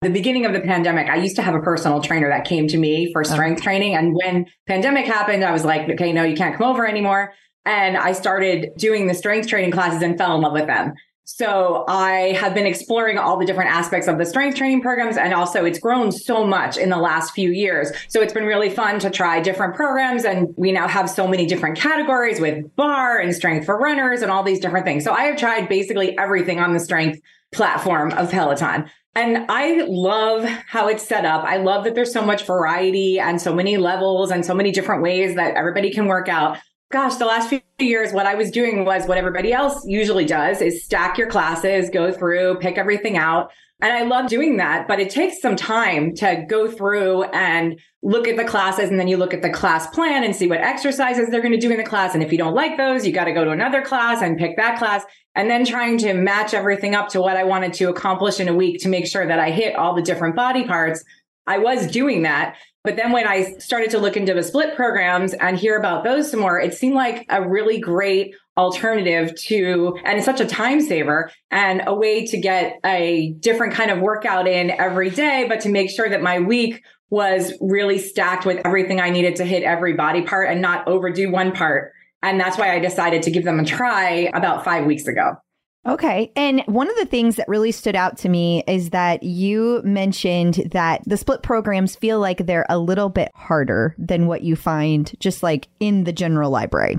the beginning of the pandemic. I used to have a personal trainer that came to me for oh. strength training and when pandemic happened, I was like, okay, no, you can't come over anymore. And I started doing the strength training classes and fell in love with them. So I have been exploring all the different aspects of the strength training programs. And also it's grown so much in the last few years. So it's been really fun to try different programs. And we now have so many different categories with barre and strength for runners and all these different things. So I have tried basically everything on the strength platform of Peloton. And I love how it's set up. I love that there's so much variety and so many levels and so many different ways that everybody can work out gosh, the last few years, what I was doing was what everybody else usually does is stack your classes, go through, pick everything out. And I love doing that, but it takes some time to go through and look at the classes. And then you look at the class plan and see what exercises they're going to do in the class. And if you don't like those, you got to go to another class and pick that class. And then trying to match everything up to what I wanted to accomplish in a week to make sure that I hit all the different body parts I was doing that. But then when I started to look into the split programs and hear about those some more, it seemed like a really great alternative to, and such a time saver and a way to get a different kind of workout in every day, but to make sure that my week was really stacked with everything I needed to hit every body part and not overdo one part. And that's why I decided to give them a try about five weeks ago. Okay. And one of the things that really stood out to me is that you mentioned that the split programs feel like they're a little bit harder than what you find just like in the general library.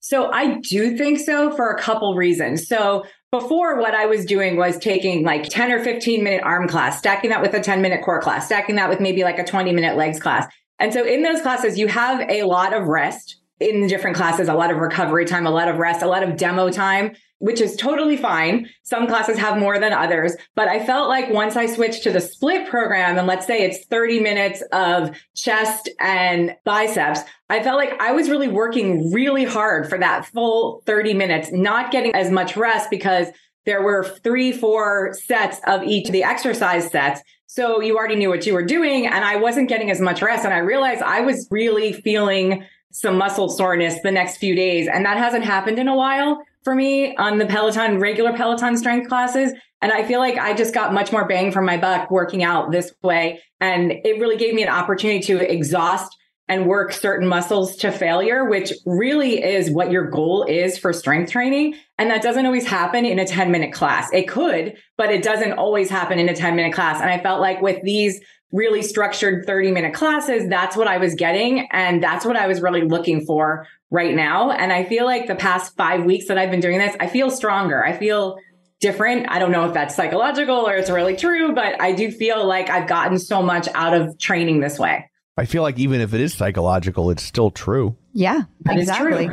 So I do think so for a couple reasons. So before what I was doing was taking like 10 or 15 minute arm class, stacking that with a 10 minute core class, stacking that with maybe like a 20 minute legs class. And so in those classes, you have a lot of rest in the different classes, a lot of recovery time, a lot of rest, a lot of demo time which is totally fine. Some classes have more than others, but I felt like once I switched to the split program and let's say it's 30 minutes of chest and biceps, I felt like I was really working really hard for that full 30 minutes, not getting as much rest because there were three, four sets of each of the exercise sets. So you already knew what you were doing and I wasn't getting as much rest. And I realized I was really feeling some muscle soreness the next few days. And that hasn't happened in a while for me on the Peloton, regular Peloton strength classes. And I feel like I just got much more bang for my buck working out this way. And it really gave me an opportunity to exhaust and work certain muscles to failure, which really is what your goal is for strength training. And that doesn't always happen in a 10 minute class. It could, but it doesn't always happen in a 10 minute class. And I felt like with these really structured 30 minute classes, that's what I was getting. And that's what I was really looking for right now. And I feel like the past five weeks that I've been doing this, I feel stronger. I feel different. I don't know if that's psychological or it's really true, but I do feel like I've gotten so much out of training this way. I feel like even if it is psychological, it's still true. Yeah, That exactly.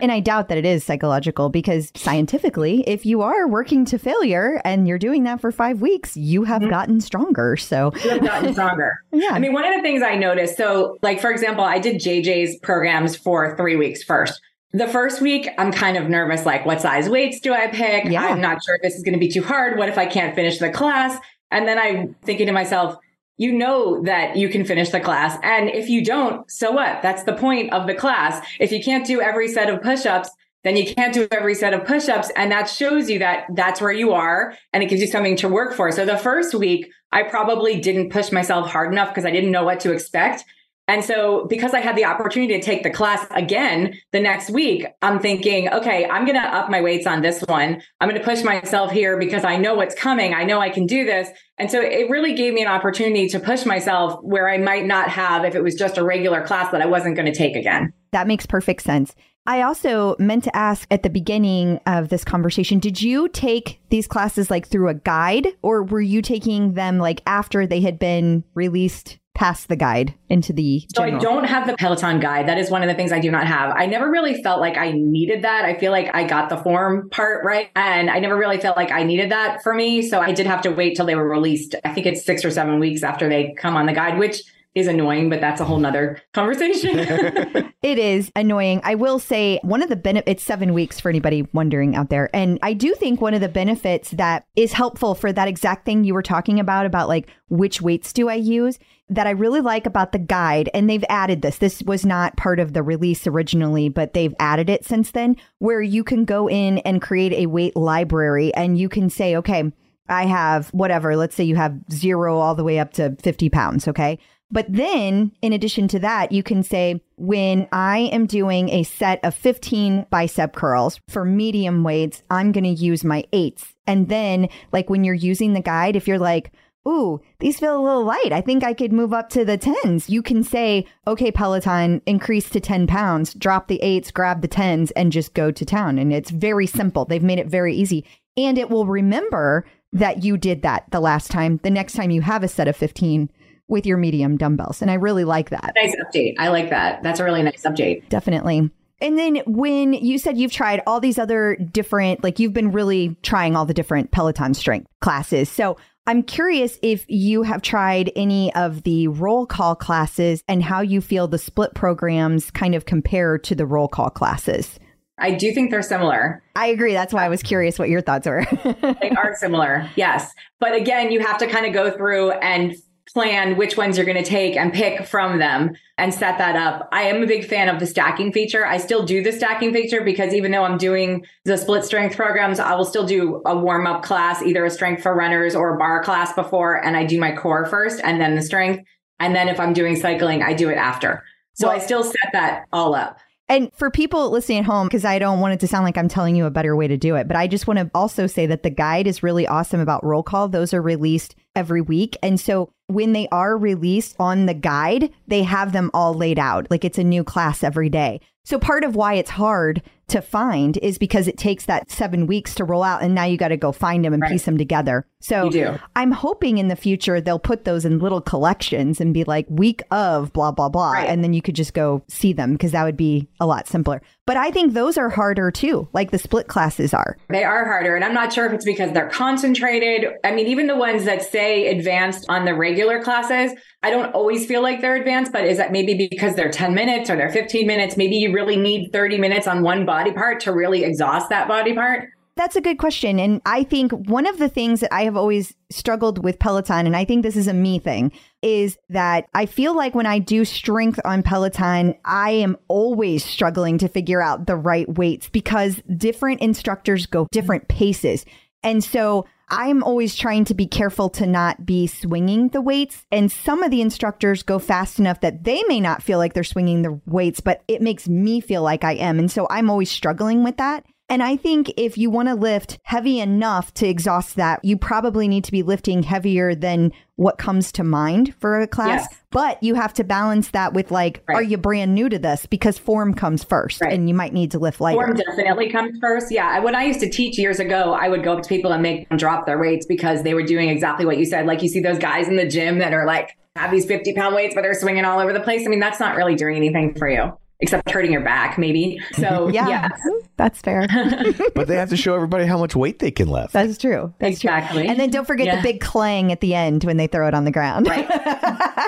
and I doubt that it is psychological because scientifically, if you are working to failure and you're doing that for five weeks, you have mm-hmm. gotten stronger. So, you have gotten stronger. [laughs] Yeah. I mean, one of the things I noticed, so like, for example, I did JJ's programs for three weeks first. The first week, I'm kind of nervous, like, what size weights do I pick? Yeah. I'm not sure if this is going to be too hard. What if I can't finish the class? And then I'm thinking to myself, you know that you can finish the class. And if you don't, so what? That's the point of the class. If you can't do every set of push ups, then you can't do every set of push ups. And that shows you that that's where you are and it gives you something to work for. So the first week, I probably didn't push myself hard enough because I didn't know what to expect. And so because I had the opportunity to take the class again the next week, I'm thinking, okay, I'm going to up my weights on this one. I'm going to push myself here because I know what's coming. I know I can do this. And so it really gave me an opportunity to push myself where I might not have if it was just a regular class that I wasn't going to take again. that makes perfect sense. I also meant to ask at the beginning of this conversation did you take these classes like through a guide or were you taking them like after they had been released past the guide into the So I don't have the Peloton guide. That is one of the things I do not have. I never really felt like I needed that. I feel like I got the form part right. And I never really felt like I needed that for me. So I did have to wait till they were released. I think it's six or seven weeks after they come on the guide, which is annoying, but that's a whole nother conversation. [laughs] [laughs] It is annoying. I will say one of the benefits, it's seven weeks for anybody wondering out there. And I do think one of the benefits that is helpful for that exact thing you were talking about, about like which weights do I use, that I really like about the guide, and they've added this. This was not part of the release originally, but they've added it since then, where you can go in and create a weight library and you can say, okay, I have whatever, let's say you have zero all the way up to 50 pounds. Okay. But then, in addition to that, you can say, when I am doing a set of 15 bicep curls for medium weights, I'm going to use my eights. And then, like when you're using the guide, if you're like, Ooh, these feel a little light. I think I could move up to the tens. You can say, okay, Peloton, increase to 10 pounds, drop the eights, grab the tens, and just go to town. And it's very simple. They've made it very easy. And it will remember that you did that the last time, the next time you have a set of 15 with your medium dumbbells. And I really like that. nice update. I like that. That's a really nice update. Definitely. And then when you said you've tried all these other different, like you've been really trying all the different Peloton strength classes. So I'm curious if you have tried any of the roll call classes and how you feel the split programs kind of compare to the roll call classes. I do think they're similar. I agree. That's why I was curious what your thoughts were. [laughs] They are similar. Yes. But again, you have to kind of go through and plan which ones you're going to take and pick from them and set that up. I am a big fan of the stacking feature. I still do the stacking feature because even though I'm doing the split strength programs, I will still do a warm up class, either a strength for runners or a barre class before. And I do my core first and then the strength. And then if I'm doing cycling, I do it after. So I still set that all up. And for people listening at home, because I don't want it to sound like I'm telling you a better way to do it, but I just want to also say that the guide is really awesome about roll call. Those are released every week. And so when they are released on the guide, they have them all laid out. Like it's a new class every day. So part of why it's hard to find is because it takes that seven weeks to roll out and now you got to go find them and Right. piece them together. So I'm hoping in the future they'll put those in little collections and be like week of blah, blah, blah. Right. And then you could just go see them because that would be a lot simpler. But I think those are harder too, like the split classes are. They are harder. And I'm not sure if it's because they're concentrated. I mean, even the ones that say advanced on the regular classes, I don't always feel like they're advanced, but is that maybe because they're 10 minutes or they're 15 minutes? Maybe you really need 30 minutes on one body part to really exhaust that body part. That's a good question. And I think one of the things that I have always struggled with Peloton, and I think this is a me thing, is that I feel like when I do strength on Peloton, I am always struggling to figure out the right weights because different instructors go different paces. And so I'm always trying to be careful to not be swinging the weights. And some of the instructors go fast enough that they may not feel like they're swinging the weights, but it makes me feel like I am. And so I'm always struggling with that. And I think if you want to lift heavy enough to exhaust that, you probably need to be lifting heavier than what comes to mind for a class. Yes. But you have to balance that with like, Right. are you brand new to this? Because form comes first Right. and you might need to lift lighter. Form definitely comes first. Yeah. When I used to teach years ago, I would go up to people and make them drop their weights because they were doing exactly what you said. Like you see those guys in the gym that are like, have these 50 pound weights, but they're swinging all over the place. I mean, that's not really doing anything for you except hurting your back, maybe. So, [laughs] yeah, yeah. [laughs] that's fair. [laughs] but they have to show everybody how much weight they can lift. That's true. That's true. Exactly. And then don't forget Yeah. the big clang at the end when they throw it on the ground. Right.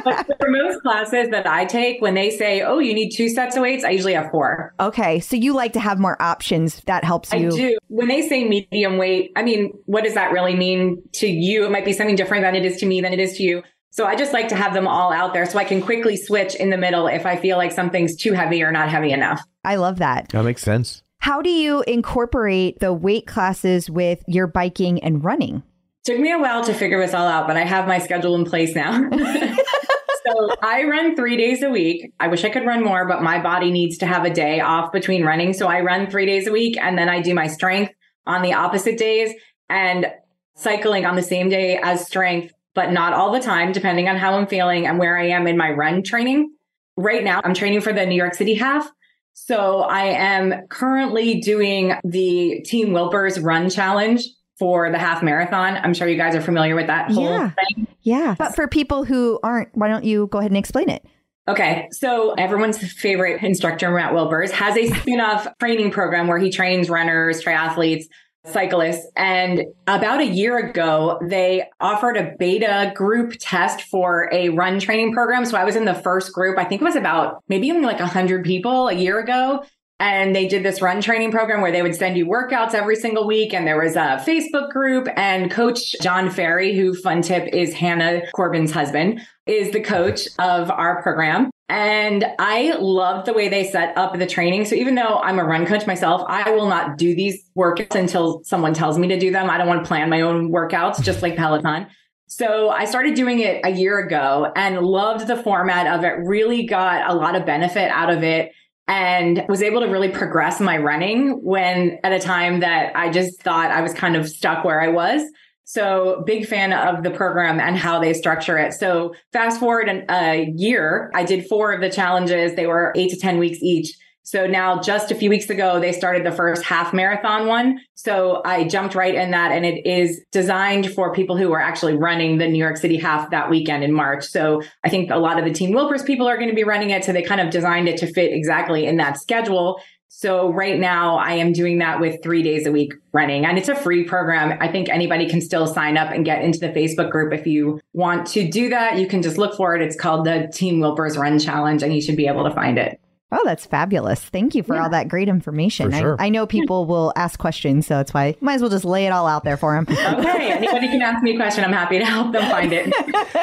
but for most classes that I take, when they say, oh, you need two sets of weights, I usually have four. okay. So you like to have more options. That helps you I do. When they say medium weight, I mean, what does that really mean to you? It might be something different than it is to me, than it is to you. So I just like to have them all out there so I can quickly switch in the middle if I feel like something's too heavy or not heavy enough. I love that. That makes sense. How do you incorporate the weight classes with your biking and running? Took me a while to figure this all out, but I have my schedule in place now. [laughs] so I run three days a week. I wish I could run more, but my body needs to have a day off between running. So I run three days a week and then I do my strength on the opposite days and cycling on the same day as strength, but not all the time, depending on how I'm feeling and where I am in my run training. Right now, I'm training for the New York City half. So I am currently doing the Team Wilpers Run Challenge for the half marathon. I'm sure you guys are familiar with that whole Yeah. thing. Yeah. But for people who aren't, why don't you go ahead and explain it? Okay, so everyone's favorite instructor, Matt Wilpers, has a spin-off training program where he trains runners, triathletes, cyclists. And about a year ago, they offered a beta group test for a run training program. So I was in the first group. I think it was about maybe only like 100 people a year ago. And they did this run training program where they would send you workouts every single week. And there was a Facebook group and coach John Ferry, who fun tip is Hannah Corbin's husband, is the coach of our program. And I loved the way they set up the training. So even though I'm a run coach myself, I will not do these workouts until someone tells me to do them. I don't want to plan my own workouts, just like Peloton. So I started doing it a year ago and loved the format of it, really got a lot of benefit out of it and was able to really progress my running when at a time that I just thought I was kind of stuck where I was. So big fan of the program and how they structure it. So fast forward an, a year, I did four of the challenges. They were eight to 10 weeks each. So now just a few weeks ago, they started the first half marathon one. So I jumped right in that and it is designed for people who are actually running the New York City half that weekend in March. So I think a lot of the Team Wilpers people are going to be running it. So they kind of designed it to fit exactly in that schedule. So right now I am doing that with three days a week running and it's a free program. I think anybody can still sign up and get into the Facebook group. If you want to do that, you can just look for it. It's called the Team Wilpers Run Challenge and you should be able to find it. Oh, that's fabulous. Thank you for all that great information. For sure. I, I know people will ask questions, so that's why might as well just lay it all out there for them. [laughs] Okay, anybody can ask me a question. I'm happy to help them find it.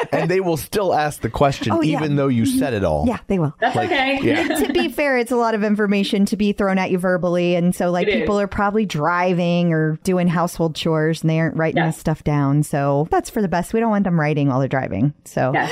[laughs] and they will still ask the question Oh, yeah. even though you said it all. yeah, they will. That's okay. Yeah. [laughs] to be fair, it's a lot of information to be thrown at you verbally. And so, like, It is. people are probably driving or doing household chores and they aren't writing Yeah. this stuff down. So, that's for the best. We don't want them writing while they're driving. So, Yes.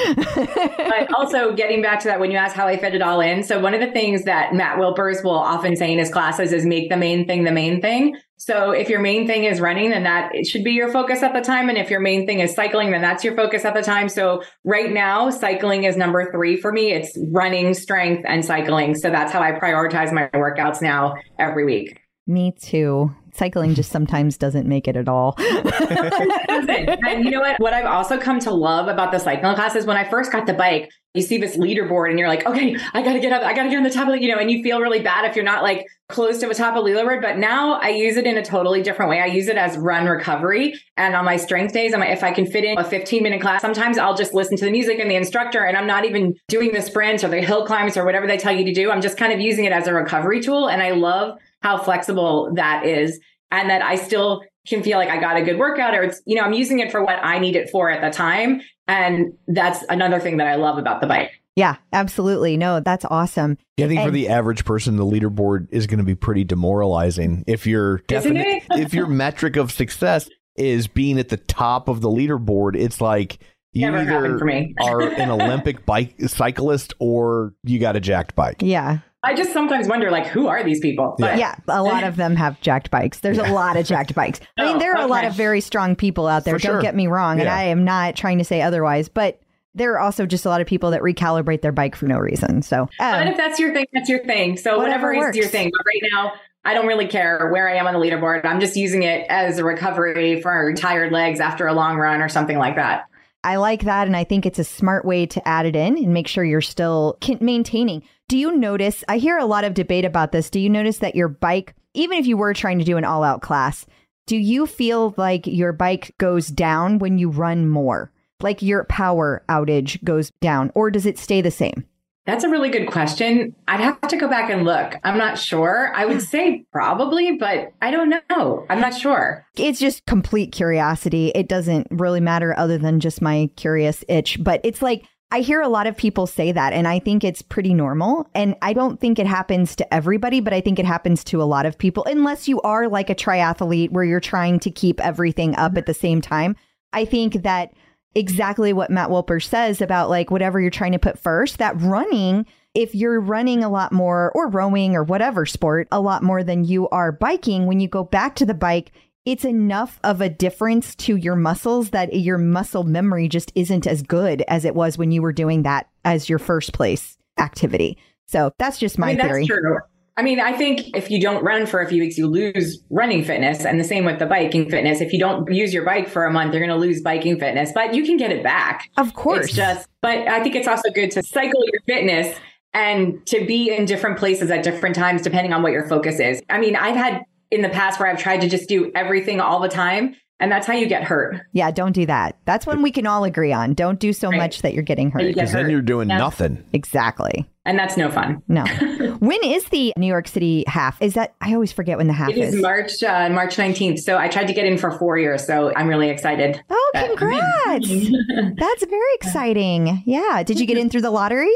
but also getting back to that, when you ask how I fit it all in. So one of the things that Matt Wilpers will often say in his classes is make the main thing the main thing. So if your main thing is running, then that it should be your focus at the time. And if your main thing is cycling, then that's your focus at the time. So right now, cycling is number three for me. It's running, strength, and cycling. So that's how I prioritize my workouts now every week. me too. Cycling just sometimes doesn't make it at all. [laughs] [laughs] And you know what? What I've also come to love about the cycling class is when I first got the bike, you see this leaderboard and you're like, okay, I got to get up. I got to get on the top of the, you know, and you feel really bad if you're not like close to the top of leaderboard. But now I use it in a totally different way. I use it as run recovery. And on my strength days, I'm, if I can fit in a 15 minute class, sometimes I'll just listen to the music and the instructor and I'm not even doing the sprints or the hill climbs or whatever they tell you to do. I'm just kind of using it as a recovery tool. And I love how flexible that is and that I still can feel like I got a good workout or it's, you know, I'm using it for what I need it for at the time. And that's another thing that I love about the bike. yeah, absolutely. No, that's awesome. Yeah, I think for the average person, the leaderboard is going to be pretty demoralizing. If your Isn't definite, if your metric of success is being at the top of the leaderboard, it's like you Never either for me. are an [laughs] Olympic bike cyclist or you got a jacked bike. Yeah. I just sometimes wonder, like, who are these people? But Yeah, a lot of them have jacked bikes. There's a lot of jacked bikes. I mean, Oh, there are a lot of very strong people out there. For Don't sure. get me wrong, and I am not trying to say otherwise, but there are also just a lot of people that recalibrate their bike for no reason. So, But um, if that's your thing, that's your thing. So Whatever whatever, is your thing. But right now, I don't really care where I am on the leaderboard. I'm just using it as a recovery for tired legs after a long run or something like that. I like that, and I think it's a smart way to add it in and make sure you're still maintaining. Do you notice? I hear a lot of debate about this. Do you notice that your bike, even if you were trying to do an all out class, do you feel like your bike goes down when you run more? Like your power outage goes down, or does it stay the same? That's a really good question. I'd have to go back and look. I'm not sure. I would say probably, but I don't know. I'm not sure. It's just complete curiosity. It doesn't really matter other than just my curious itch. But it's like, I hear a lot of people say that, and I think it's pretty normal. And I don't think it happens to everybody, but I think it happens to a lot of people, unless you are like a triathlete where you're trying to keep everything up at the same time. I think that exactly what Matt Wilpers says about like whatever you're trying to put first, that running, if you're running a lot more or rowing or whatever sport, a lot more than you are biking, when you go back to the bike, it's enough of a difference to your muscles that your muscle memory just isn't as good as it was when you were doing that as your first place activity. So that's just my I mean, theory. that's true. I mean, I think if you don't run for a few weeks, you lose running fitness. And the same with the biking fitness. If you don't use your bike for a month, you're going to lose biking fitness, but you can get it back. Of course. It's just, but I think it's also good to cycle your fitness and to be in different places at different times, depending on what your focus is. I mean, I've had in the past where I've tried to just do everything all the time, and that's how you get hurt. yeah, don't do that. That's when we can all agree on. Don't do so Right. much that you're getting That you hurt. get then you're doing Yeah. nothing. Exactly. And that's no fun. No. [laughs] when is the New York City half? Is that I always forget when the half It is is. March uh, March 19th. So I tried to get in for four years. So I'm really excited. oh, that I'm in. congrats. [laughs] That's very exciting. Yeah. Did you get in through the lottery?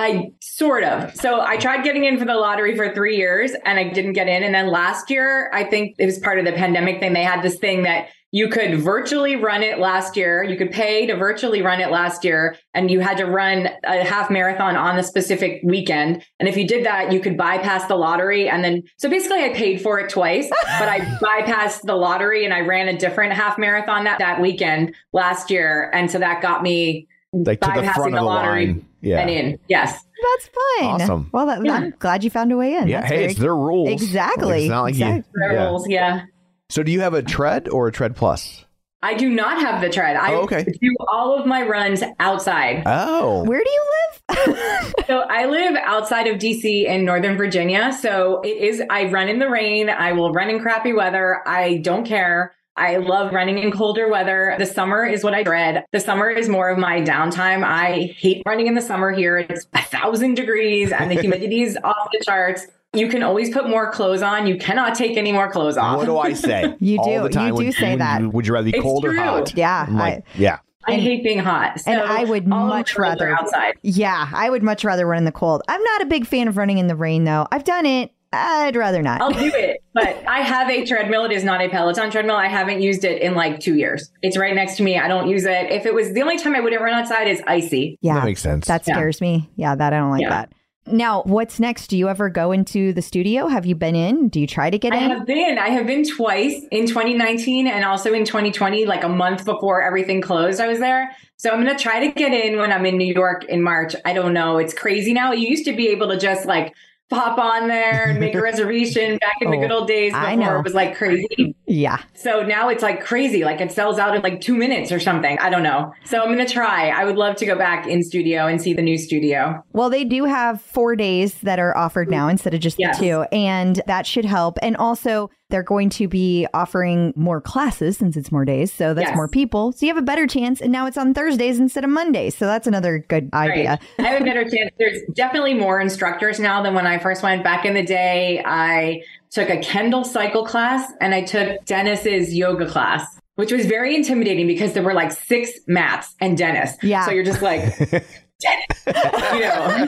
I sort of. So I tried getting in for the lottery for three years and I didn't get in. And then last year, I think it was part of the pandemic thing. They had this thing that you could virtually run it last year. You could pay to virtually run it last year and you had to run a half marathon on the specific weekend. And if you did that, you could bypass the lottery. And then, so basically I paid for it twice, [laughs] but I bypassed the lottery and I ran a different half marathon that, that weekend last year. And so that got me Like to the bypassing front of the lottery. Yeah. and in. Yes. That's fun. Awesome. Well, that, Yeah. I'm glad you found a way in. Yeah. That's Hey, very- it's their rules. Exactly. It's not like Exactly. you. Yeah. Rules, yeah. So do you have a tread or a tread plus? I do not have the tread. I Oh, okay. do all of my runs outside. Oh. Where do you live? [laughs] So I live outside of DC in Northern Virginia. So it is, I run in the rain. I will run in crappy weather. I don't care. I love running in colder weather. The summer is what I dread. The summer is more of my downtime. I hate running in the summer here. It's a thousand degrees and the humidity is [laughs] off the charts. You can always put more clothes on. You cannot take any more clothes off. What do I say? [laughs] You All do. the time You when- do say when that. would you rather be It's cold or hot? Yeah, I'm like, I- yeah. I hate being hot. So And I would much my clothes rather- outside. Yeah, I would much rather run in the cold. I'm not a big fan of running in the rain, though. I've done it. I'd rather not. I'll do [laughs] it, but I have a treadmill. It is not a Peloton treadmill. I haven't used it in like two years. It's right next to me. I don't use it. If it was the only time I wouldn't run outside is icy. yeah, That makes sense. That Yeah. scares me. Yeah, that I don't like Yeah. that. Now, what's next? Do you ever go into the studio? Have you been in? Do you try to get I in? I have been. I have been twice in 2019 and also in 2020, like a month before everything closed. I was there. So I'm going to try to get in when I'm in New York in March. I don't know. It's crazy now. You used to be able to just like pop on there and make a [laughs] reservation back in the Oh, good old days I before know. it was like crazy. yeah. So now it's like crazy. Like it sells out in like two minutes or something. I don't know. So I'm going to try. I would love to go back in studio and see the new studio. Well, they do have four days that are offered mm-hmm. now instead of just Yes. the two, and that should help. And also, they're going to be offering more classes since it's more days, so that's Yes. more people. So you have a better chance. And now it's on Thursdays instead of Mondays, so that's another good idea. Right. I have a better chance. There's definitely more instructors now than when I first went back in the day. I took a Kendall cycle class and I took Denis's yoga class, which was very intimidating because there were like six mats and Denis. Yeah. So you're just like, [laughs] Denis, you know,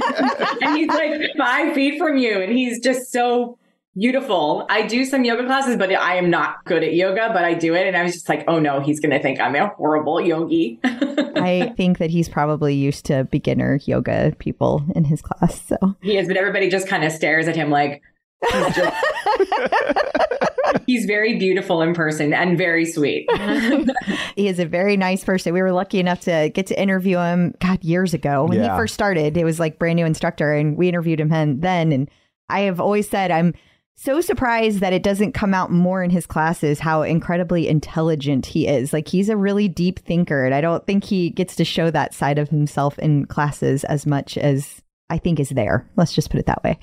and he's like five feet from you and he's just so beautiful. I do some yoga classes, but I am not good at yoga, but I do it. And I was just like, oh no, he's going to think I'm a horrible yogi. [laughs] I think that he's probably used to beginner yoga people in his class. So He is, but everybody just kind of stares at him like he's just. [laughs] he's very beautiful in person and very sweet. [laughs] he is a very nice person. We were lucky enough to get to interview him, God, years ago when Yeah. he first started. It was like brand new instructor, and we interviewed him then. And I have always said I'm so surprised that it doesn't come out more in his classes how incredibly intelligent he is. Like he's a really deep thinker, and I don't think he gets to show that side of himself in classes as much as I think is there. Let's just put it that way.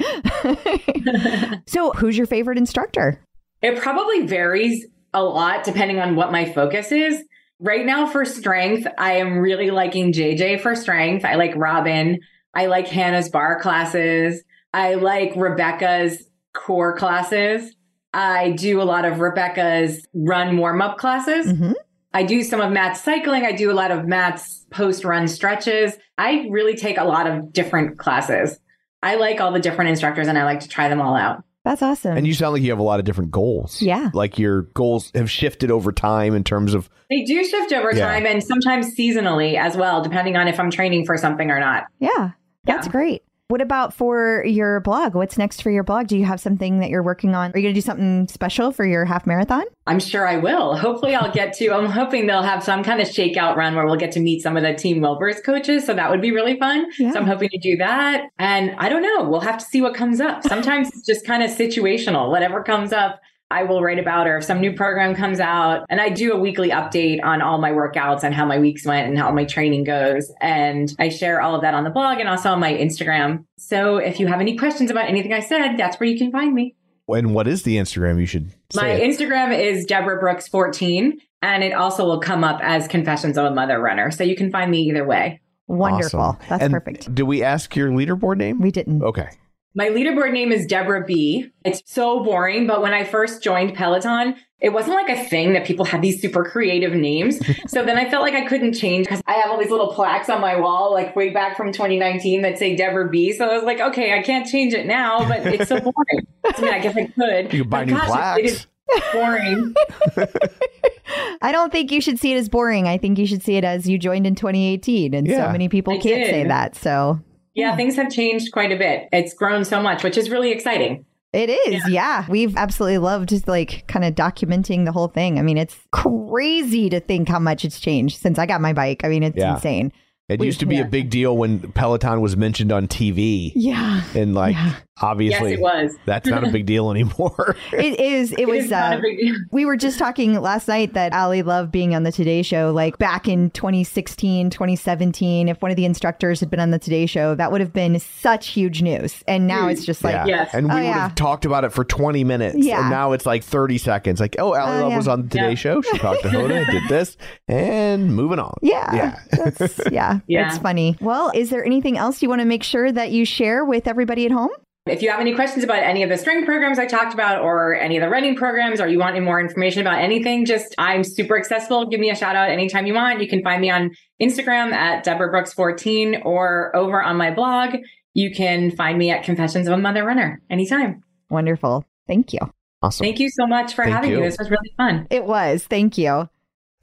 [laughs] so, who's your favorite instructor? It probably varies a lot depending on what my focus is. Right now, for strength, I am really liking JJ for strength. I like Robin. I like Hannah's barre classes. I like Rebecca's core classes. I do a lot of Rebecca's run warm up classes. Mhm. I do some of Matt's cycling. I do a lot of Matt's post run stretches. I really take a lot of different classes. I like all the different instructors and I like to try them all out. That's awesome. And you sound like you have a lot of different goals. Yeah. Like your goals have shifted over time in terms of They do shift over Yeah. time and sometimes seasonally as well, depending on if I'm training for something or not. Yeah, that's Yeah. great. What about for your blog? What's next for your blog? Do you have something that you're working on? Are you going to do something special for your half marathon? I'm sure I will. [laughs] Hopefully, I'll get to. I'm hoping they'll have some kind of shakeout run where we'll get to meet some of the Team Wilpers coaches. So that would be really fun. Yeah. So I'm hoping to do that. And I don't know. We'll have to see what comes up. Sometimes it's just kind of situational. Whatever comes up, I will write about, or if some new program comes out. And I do a weekly update on all my workouts and how my weeks went and how my training goes. And I share all of that on the blog and also on my Instagram. So if you have any questions about anything I said, that's where you can find me. and what is the Instagram you should say? My it. Instagram is Deborah Brooks 14, and it also will come up as Confessions of a Mother Runner. So you can find me either way. Wonderful. Awesome. That's And perfect. Do we ask your leaderboard name? We didn't. okay. My leaderboard name is Deborah B. It's so boring, but when I first joined Peloton, it wasn't like a thing that people had these super creative names. [laughs] so then I felt like I couldn't change because I have all these little plaques on my wall, like way back from 2019 that say Deborah B. So I was like, okay, I can't change it now, but it's so [laughs] boring. I mean, I guess I could. You could buy But new gosh, plaques. It is boring. [laughs] I don't think you should see it as boring. I think you should see it as you joined in 2018, and Yeah. so many people I can't did. say that. So Yeah, hmm. things have changed quite a bit. It's grown so much, which is really exciting. it is. Yeah. We've absolutely loved just like kind of documenting the whole thing. I mean, it's crazy to think how much it's changed since I got my bike. I mean, it's Yeah. insane. It We- used to be yeah. a big deal when Peloton was mentioned on TV. Yeah. And like, Yeah. Obviously, Yes, it was. That's not a big deal [laughs] anymore. It is. It, was. is not uh, a big deal. we were just talking last night that Ally loved being on the Today Show. Like back in 2016, 2017, if one of the instructors had been on the Today Show, that would have been such huge news. And now it's just like, yeah. Yes. And we Oh, would yeah. have talked about it for 20 minutes. Yeah. And now it's like 30 seconds. Like, oh, Ally Oh, Love yeah. was on the Today Yeah. Show. She talked to Hoda, did [laughs] this, and moving on. yeah, Yeah. that's, yeah, [laughs] Yeah. it's funny. Well, is there anything else you want to make sure that you share with everybody at home? If you have any questions about any of the string programs I talked about or any of the running programs or you want any more information about anything, just I'm super accessible. Give me a shout out anytime you want. You can find me on Instagram at Deborah Brooks 14 or over on my blog. You can find me at Confessions of a Mother Runner anytime. Wonderful. Thank you. Awesome. Thank you so much for Thank having you. me. This was really fun. It was. Thank you.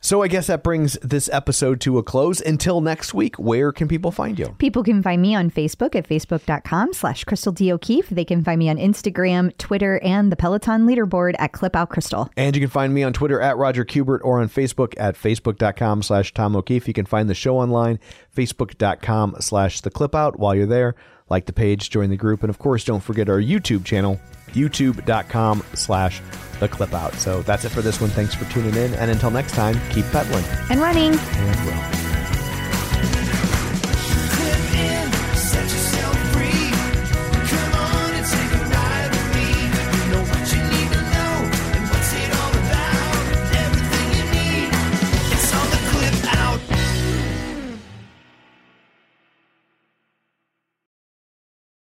So I guess that brings this episode to a close. Until next week, where can people find you? People can find me on Facebook at facebook.com slash Crystal D. O'Keefe. They can find me on Instagram, Twitter, and the Peloton leaderboard at Clip Out Crystal. And you can find me on Twitter at Roger Kubert or on Facebook at facebook.com slash Tom O'Keefe. You can find the show online, facebook.com slash the clip out. While you're there, like the page, join the group, and of course, don't forget our YouTube channel, youtube.com slash the clip out. So that's it for this one. Thanks for tuning in. And until next time, keep pedaling And running. and roll.